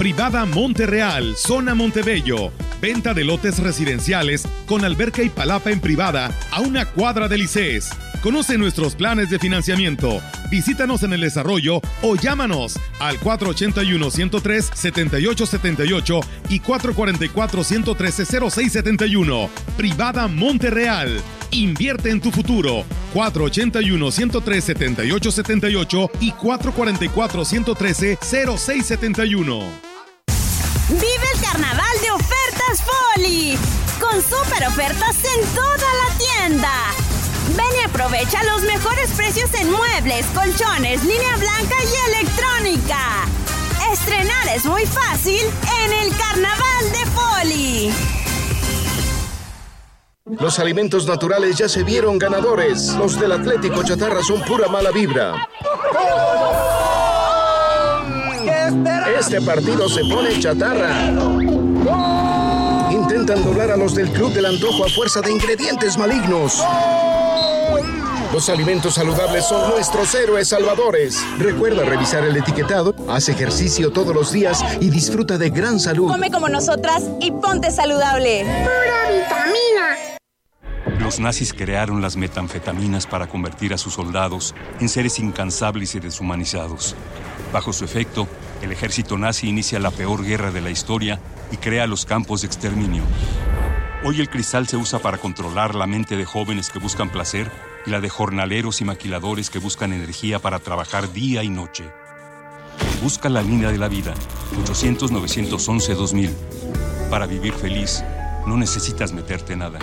Privada Monterreal, zona Montebello. Venta de lotes residenciales con alberca y palapa en privada a una cuadra de Licés. Conoce nuestros planes de financiamiento. Visítanos en el desarrollo o llámanos al 481-103-7878 y 444-113-0671. Privada Monterreal. Invierte en tu futuro. 481-103-7878 y 444-113-0671. Vive el carnaval de ofertas Foli, con super ofertas en toda la tienda. Ven y aprovecha los mejores precios en muebles, colchones, línea blanca y electrónica. Estrenar es muy fácil en el carnaval de Foli. Los alimentos naturales ya se vieron ganadores. Los del Atlético Chatarra son pura mala vibra. Este partido se pone chatarra. Intentan doblar a los del Club del Antojo a fuerza de ingredientes malignos. Los alimentos saludables son nuestros héroes salvadores. Recuerda revisar el etiquetado, haz ejercicio todos los días y disfruta de gran salud. Come como nosotras y ponte saludable. Pura vitamina. Los nazis crearon las metanfetaminas para convertir a sus soldados en seres incansables y deshumanizados. Bajo su efecto, el ejército nazi inicia la peor guerra de la historia y crea los campos de exterminio. Hoy el cristal se usa para controlar la mente de jóvenes que buscan placer y la de jornaleros y maquiladores que buscan energía para trabajar día y noche. Busca la línea de la vida, 800-911-2000. Para vivir feliz, no necesitas meterte nada.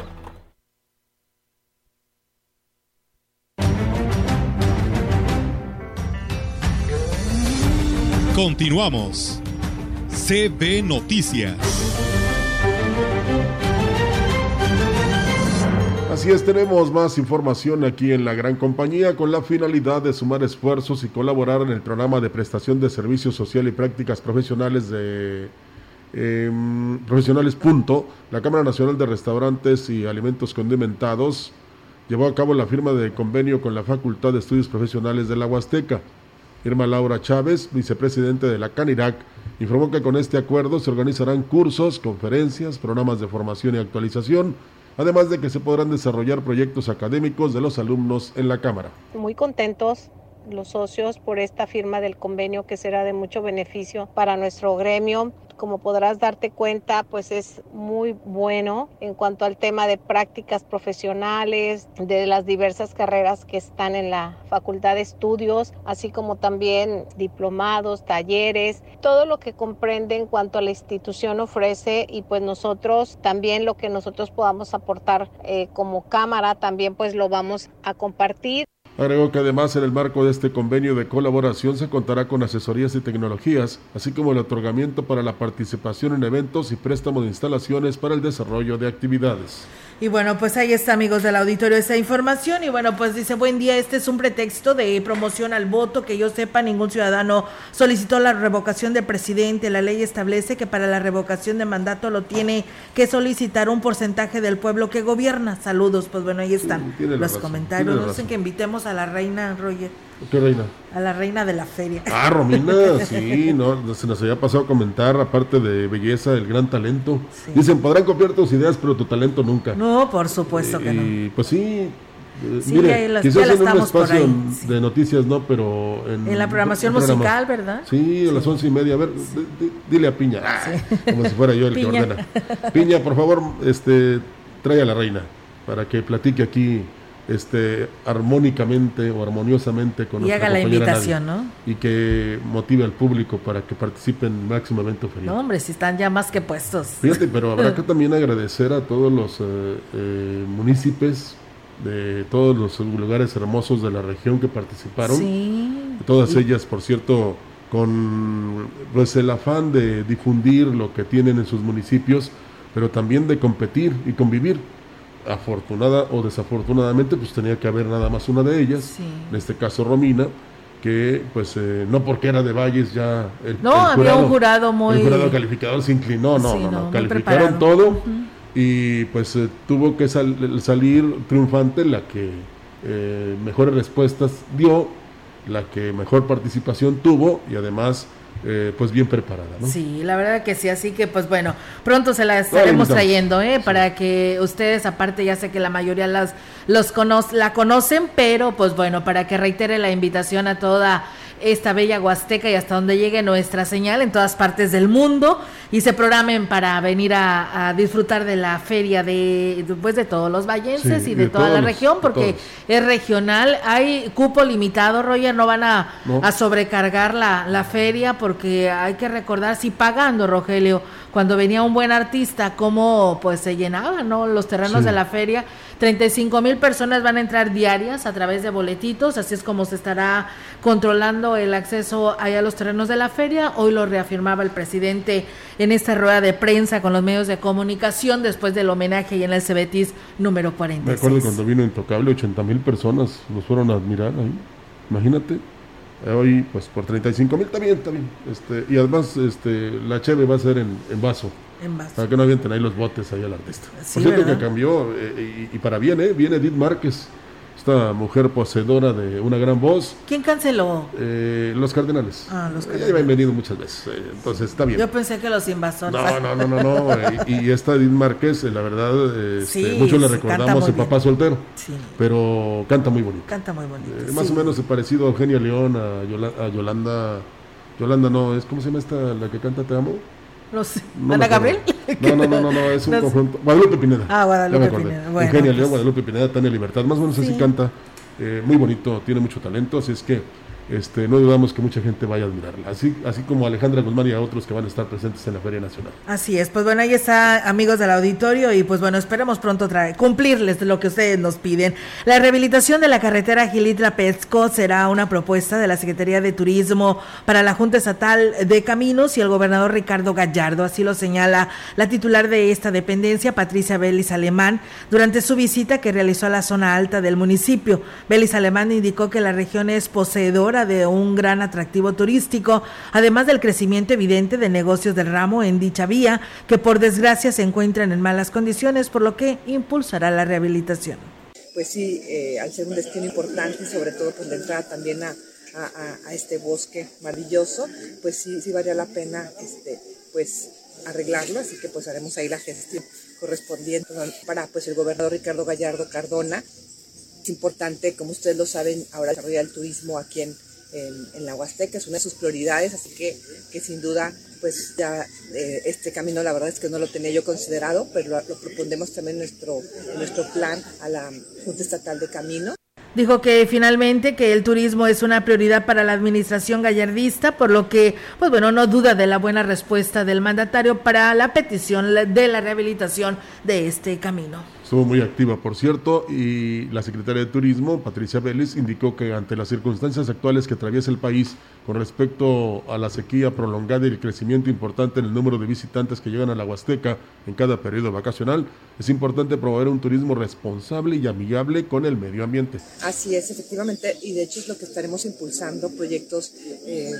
Continuamos. CB Noticias. Así es, tenemos más información aquí en la gran compañía con la finalidad de sumar esfuerzos y colaborar en el programa de prestación de servicios social y prácticas profesionales de eh, profesionales punto. La Cámara Nacional de Restaurantes y Alimentos Condimentados llevó a cabo la firma de convenio con la Facultad de Estudios Profesionales de la Huasteca. Irma Laura Chávez, vicepresidente de la CANIRAC, informó que con este acuerdo se organizarán cursos, conferencias, programas de formación y actualización, además de que se podrán desarrollar proyectos académicos de los alumnos en la Cámara. Muy contentos los socios por esta firma del convenio que será de mucho beneficio para nuestro gremio. Como podrás darte cuenta, pues es muy bueno en cuanto al tema de prácticas profesionales, de las diversas carreras que están en la Facultad de Estudios, así como también diplomados, talleres, todo lo que comprende en cuanto a la institución ofrece y pues nosotros también lo que nosotros podamos aportar eh, como cámara también pues lo vamos a compartir. Agregó que además en el marco de este convenio de colaboración se contará con asesorías y tecnologías, así como el otorgamiento para la participación en eventos y préstamo de instalaciones para el desarrollo de actividades. Y bueno, pues ahí está, amigos del auditorio, esa información. Y bueno, pues dice, buen día, este es un pretexto de promoción al voto. Que yo sepa, ningún ciudadano solicitó la revocación del presidente. La ley establece que para la revocación de mandato lo tiene que solicitar un porcentaje del pueblo que gobierna. Saludos, pues bueno, ahí están los comentarios. No sé que invitemos a la reina, Roger. ¿Qué reina? A la reina de la feria. Ah, Romina, sí, no, se nos había pasado a comentar, aparte de belleza, el gran talento. Dicen, podrán copiar tus ideas, pero tu talento nunca. No, por supuesto que no. Y pues sí, eh, mire, las, quizás en un espacio de noticias, no, pero en, en la programación musical, ¿verdad? Sí, a las once y media. A ver, dile a Piña, como si fuera yo el que ordena. Piña, por favor, este, trae a la reina para que platique aquí este, armónicamente o armoniosamente con y haga la invitación, ¿no? Y que motive al público para que participen máximamente feliz. No, hombre, si están ya más que puestos. Fíjate, pero habrá que también agradecer a todos los eh, eh, municipios de todos los lugares hermosos de la región que participaron. Sí. Todas ellas, por cierto, con pues el afán de difundir lo que tienen en sus municipios, pero también de competir y convivir afortunada o desafortunadamente, pues tenía que haber nada más una de ellas, en este caso Romina, que pues eh, no porque era de Valles ya el, no había un jurado muy el jurado calificador se inclinó no no, no, calificaron todo y pues eh, tuvo que salir triunfante la que eh, mejores respuestas dio la que mejor participación tuvo y además eh, pues bien preparada, ¿no? Sí, la verdad que sí, así que pues bueno, pronto se la estaremos trayendo, ¿eh? Para que ustedes, aparte ya sé que la mayoría las los la conocen, pero pues bueno, para que reitere la invitación a toda esta bella Huasteca y hasta donde llegue nuestra señal en todas partes del mundo y se programen para venir a, disfrutar de la feria de pues de todos los vallenses y de, toda la región porque es regional. Hay cupo limitado Roger no van a, a sobrecargar la, la feria porque hay que recordar si pagando Rogelio cuando venía un buen artista cómo pues se llenaban no los terrenos de la feria 35 mil personas van a entrar diarias a través de boletitos, así es como se estará controlando el acceso a los terrenos de la feria. Hoy lo reafirmaba el presidente en esta rueda de prensa con los medios de comunicación después del homenaje y en el Cebetis número 46. Me acuerdo cuando vino Intocable, 80 mil personas nos fueron a admirar ahí. Imagínate. Hoy, pues por 35 mil también, también. Este, y además, este, la cheve va a ser en, en vaso. Para que no avienten ahí los botes ahí al artista. Por cierto que cambió, eh, y, para bien, ¿eh? Viene Edith Márquez, esta mujer poseedora de una gran voz. ¿Quién canceló? Eh, los Cardenales. Ah, los Cardenales. Ella venido muchas veces, eh, entonces está bien. Yo pensé que los invasores. No, no, no, no, no. y, esta Edith Márquez, la verdad, este, muchos le recordamos el papá soltero. Sí. Pero canta muy bonito. Canta muy bonito. más o menos parecido a Eugenia León, a, a Yolanda. Yolanda no, es ¿cómo se llama esta la que canta Te amo? No sé. ¿Ana Gabriel? No, no, no, no, no, es un conjunto. Guadalupe Pineda. Ah, Guadalupe Pineda. Bueno, Eugenia León, pues. Guadalupe Pineda, Tania Libertad. Más o menos así canta. Eh, muy bonito, tiene mucho talento. Así es que este, no dudamos que mucha gente vaya a admirarla, así, así como Alejandra Guzmán y a otros que van a estar presentes en la Feria Nacional. Así es, pues bueno, ahí está, amigos del auditorio, y pues bueno, esperemos pronto cumplirles lo que ustedes nos piden. La rehabilitación de la carretera Gilitla-Pezco será una propuesta de la Secretaría de Turismo para la Junta Estatal de Caminos y el gobernador Ricardo Gallardo, así lo señala la titular de esta dependencia, Patricia Vélez Alemán, durante su visita que realizó a la zona alta del municipio. Vélez Alemán indicó que la región es poseedora de un gran atractivo turístico, además del crecimiento evidente de negocios del ramo en dicha vía, que por desgracia se encuentran en malas condiciones, por lo que impulsará la rehabilitación. Pues sí, eh, al ser un destino importante y sobre todo pues la entrada también a, a, este bosque maravilloso, pues sí, sí valía la pena este, pues arreglarlo, así que pues haremos ahí la gestión correspondiente para pues el gobernador Ricardo Gallardo Cardona. Es importante, como ustedes lo saben, ahora desarrollar el turismo aquí en, en, la Huasteca, es una de sus prioridades, así que, que sin duda, pues ya eh, este camino la verdad es que no lo tenía yo considerado, pero lo, lo propondemos también en nuestro, en nuestro plan a la Junta Estatal de Camino. Dijo que finalmente que el turismo es una prioridad para la administración gallardista, por lo que, pues bueno, no duda de la buena respuesta del mandatario para la petición de la rehabilitación de este camino. Estuvo muy activa, por cierto, y la secretaria de Turismo, Patricia Vélez, indicó que ante las circunstancias actuales que atraviesa el país con respecto a la sequía prolongada y el crecimiento importante en el número de visitantes que llegan a la Huasteca en cada periodo vacacional, es importante promover un turismo responsable y amigable con el medio ambiente. Así es, efectivamente, y de hecho es lo que estaremos impulsando, proyectos eh,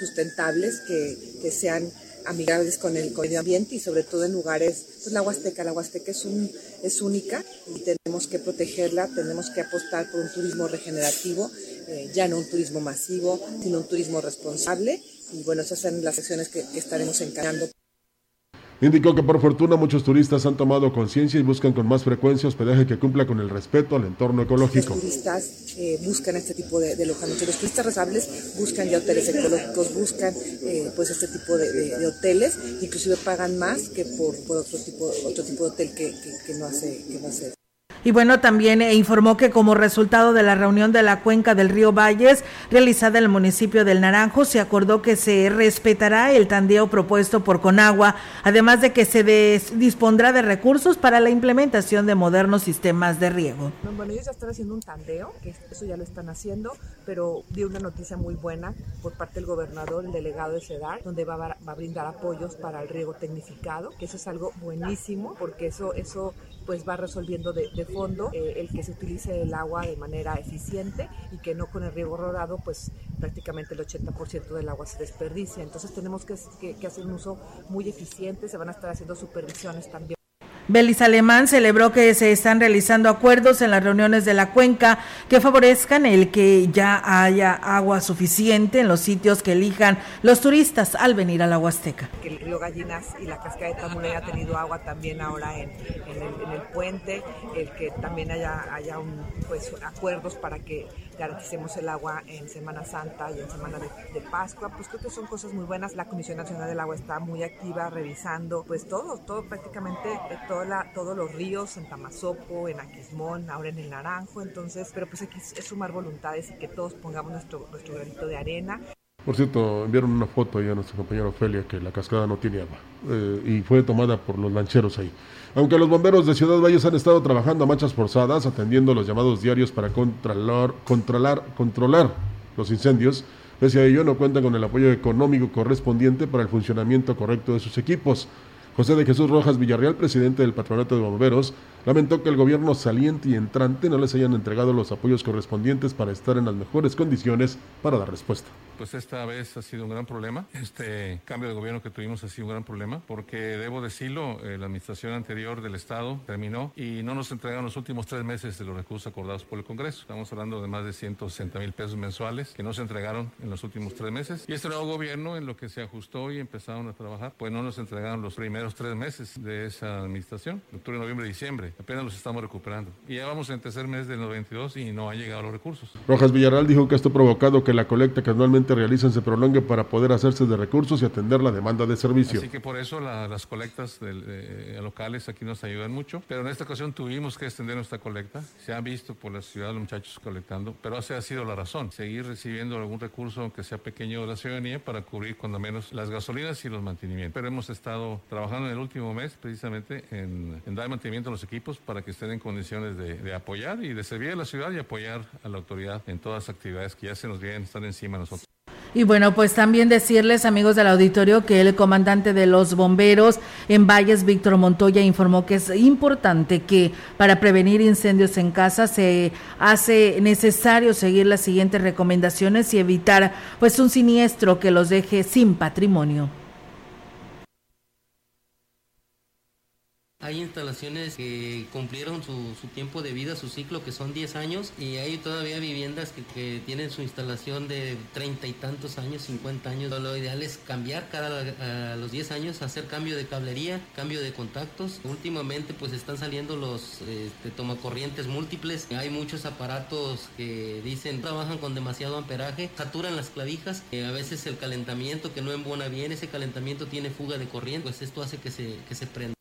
sustentables que, que sean amigables con el medio ambiente y sobre todo en lugares, pues la Huasteca, la Huasteca es, un, es única y tenemos que protegerla, tenemos que apostar por un turismo regenerativo, eh, ya no un turismo masivo, sino un turismo responsable y bueno, esas son las acciones que, que estaremos encarando. Indicó que por fortuna muchos turistas han tomado conciencia y buscan con más frecuencia hospedaje que cumpla con el respeto al entorno ecológico. Los turistas eh, buscan este tipo de, de alojamientos. Los turistas resables buscan ya hoteles ecológicos, buscan eh, pues este tipo de, de, de, hoteles, inclusive pagan más que por, por, otro tipo otro tipo de hotel que, que, que no hace que no hace y bueno, también eh, informó que como resultado de la reunión de la cuenca del río Valles realizada en el municipio del Naranjo, se acordó que se respetará el tandeo propuesto por Conagua, además de que se dispondrá de recursos para la implementación de modernos sistemas de riego. Bueno, ellos ya están haciendo un tandeo, que eso ya lo están haciendo, pero dio una noticia muy buena por parte del gobernador, el delegado de CEDAR, donde va a, va a brindar apoyos para el riego tecnificado, que eso es algo buenísimo, porque eso, eso pues va resolviendo de, de fondo eh, el que se utilice el agua de manera eficiente y que no con el riego rodado pues prácticamente el 80% del agua se desperdicia. Entonces tenemos que, que, que hacer un uso muy eficiente, se van a estar haciendo supervisiones también. Belis Alemán celebró que se están realizando acuerdos en las reuniones de la cuenca que favorezcan el que ya haya agua suficiente en los sitios que elijan los turistas al venir a la Huasteca. El río Gallinas y la cascada de Tamulé ha tenido agua también ahora en, en, el, en el, puente, el que también haya, haya un, pues, acuerdos para que garanticemos el agua en Semana Santa y en Semana de, de, Pascua, pues creo que son cosas muy buenas. La Comisión Nacional del Agua está muy activa revisando pues todo, todo prácticamente toda la, todos los ríos en Tamazopo, en Aquismón, ahora en el Naranjo, entonces, pero pues aquí es sumar voluntades y que todos pongamos nuestro, nuestro granito de arena. Por cierto, enviaron una foto ahí a nuestra compañera Ofelia que la cascada no tiene agua eh, y fue tomada por los lancheros ahí. Aunque los bomberos de Ciudad Valles han estado trabajando a marchas forzadas, atendiendo los llamados diarios para controlar, controlar, controlar los incendios, pese a ello no cuentan con el apoyo económico correspondiente para el funcionamiento correcto de sus equipos. José de Jesús Rojas Villarreal, presidente del Patronato de Bomberos, lamentó que el gobierno saliente y entrante no les hayan entregado los apoyos correspondientes para estar en las mejores condiciones para dar respuesta. Pues esta vez ha sido un gran problema. Este cambio de gobierno que tuvimos ha sido un gran problema porque debo decirlo, eh, la administración anterior del Estado terminó y no nos entregaron los últimos tres meses de los recursos acordados por el Congreso. Estamos hablando de más de 160 mil pesos mensuales que no se entregaron en los últimos tres meses. Y este nuevo gobierno, en lo que se ajustó y empezaron a trabajar, pues no nos entregaron los primeros tres meses de esa administración, octubre, noviembre, diciembre. apenas los estamos recuperando. Y ya vamos en tercer mes del 92 y no han llegado los recursos. Rojas Villarreal dijo que esto ha provocado que la colecta que anualmente realizan se prolongue para poder hacerse de recursos y atender la demanda de servicio. Así que por eso las colectas locales aquí nos ayudan mucho. Pero en esta ocasión tuvimos que extender nuestra colecta. Se han visto por la ciudad los muchachos colectando, pero esa ha sido la razón. Seguir recibiendo algún recurso, aunque sea pequeño, de la ciudadanía para cubrir cuando menos las gasolinas y los mantenimientos. Pero hemos estado trabajando en el último mes precisamente en, dar mantenimiento a los equipos para que estén en condiciones de, de, apoyar y de servir a la ciudad y apoyar a la autoridad en todas las actividades que ya se nos vienen, están encima de nosotros. Y bueno, pues también decirles, amigos del auditorio, que el comandante de los bomberos en Valles, Víctor Montoya, informó que es importante que para prevenir incendios en casa se hace necesario seguir las siguientes recomendaciones y evitar pues un siniestro que los deje sin patrimonio. Hay instalaciones que cumplieron su, tiempo de vida, su ciclo, que son 10 años, y hay todavía viviendas que, tienen su instalación de treinta y tantos años, 50 años. Lo ideal es cambiar cada los 10 años, hacer cambio de cablería, cambio de contactos. Últimamente pues están saliendo los este, tomacorrientes múltiples. Hay muchos aparatos que dicen trabajan con demasiado amperaje, saturan las clavijas. a veces el calentamiento que no embona bien, ese calentamiento tiene fuga de corriente, pues esto hace que se, que se prenda.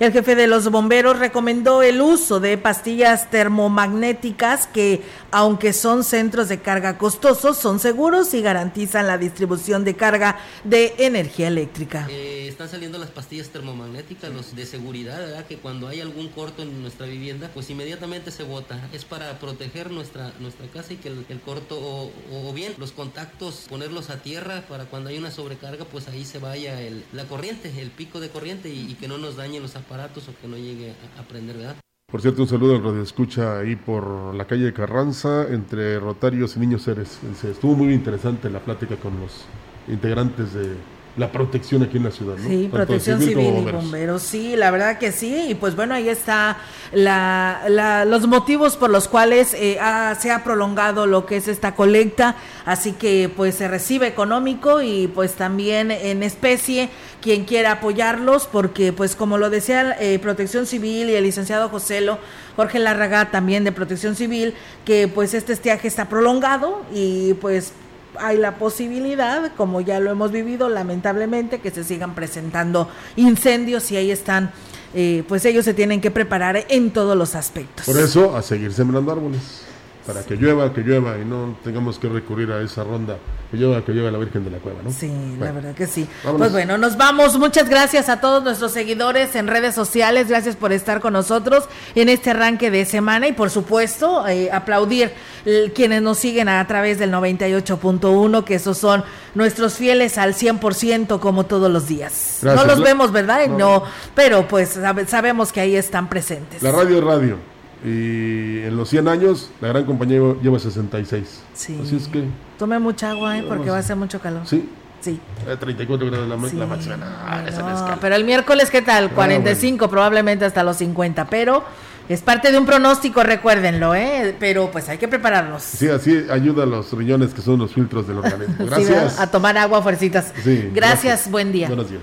El jefe de los bomberos recomendó el uso de pastillas termomagnéticas que, aunque son centros de carga costosos, son seguros y garantizan la distribución de carga de energía eléctrica. Eh, están saliendo las pastillas termomagnéticas, los de seguridad, ¿verdad? Que cuando hay algún corto en nuestra vivienda, pues inmediatamente se bota. Es para proteger nuestra, nuestra casa y que el, corto, o, bien los contactos, ponerlos a tierra para cuando hay una sobrecarga, pues ahí se vaya la corriente, el pico de corriente y, y que no nos dañen los aparatos o que no llegue a, aprender, ¿verdad? Por cierto, un saludo al Radio Escucha ahí por la calle de Carranza, entre Rotarios y Niños Seres. Estuvo muy interesante la plática con los integrantes de, la protección aquí en la ciudad, ¿no? Sí, protección civil, y bomberos, sí, la verdad que sí, y pues bueno, ahí está la, los motivos por los cuales eh, se ha prolongado lo que es esta colecta, así que pues se recibe económico y pues también en especie quien quiera apoyarlos, porque pues como lo decía eh, Protección Civil y el licenciado Joselo, Jorge Larraga también de Protección Civil, que pues este estiaje está prolongado y pues hay la posibilidad, como ya lo hemos vivido lamentablemente, que se sigan presentando incendios y ahí están, eh, pues ellos se tienen que preparar en todos los aspectos. Por eso, a seguir sembrando árboles para que llueva, que llueva y no tengamos que recurrir a esa ronda. Que llueva, que llueva la Virgen de la Cueva, ¿no? Sí, la verdad que sí. Pues bueno, nos vamos. Muchas gracias a todos nuestros seguidores en redes sociales. Gracias por estar con nosotros en este arranque de semana y por supuesto eh, aplaudir quienes nos siguen a, través del 98.1, que esos son nuestros fieles al 100% como todos los días. No los vemos, ¿verdad? No, pero pues sabemos que ahí están presentes. La radio radio. Y en los 100 años, la gran compañía lleva 66. Sí. Así es que. Tome mucha agua, ¿eh? Porque va a hacer mucho calor. Sí. Sí. 34 grados la, la máxima. No, pero el miércoles, ¿qué tal? 45, ah, probablemente hasta los 50. Pero es parte de un pronóstico, recuérdenlo, ¿eh? Pero pues hay que prepararnos. Sí, así ayuda a los riñones, que son los filtros del organismo. Gracias. a tomar agua, fuercitas. Sí, gracias, gracias, buen día. Buenos días.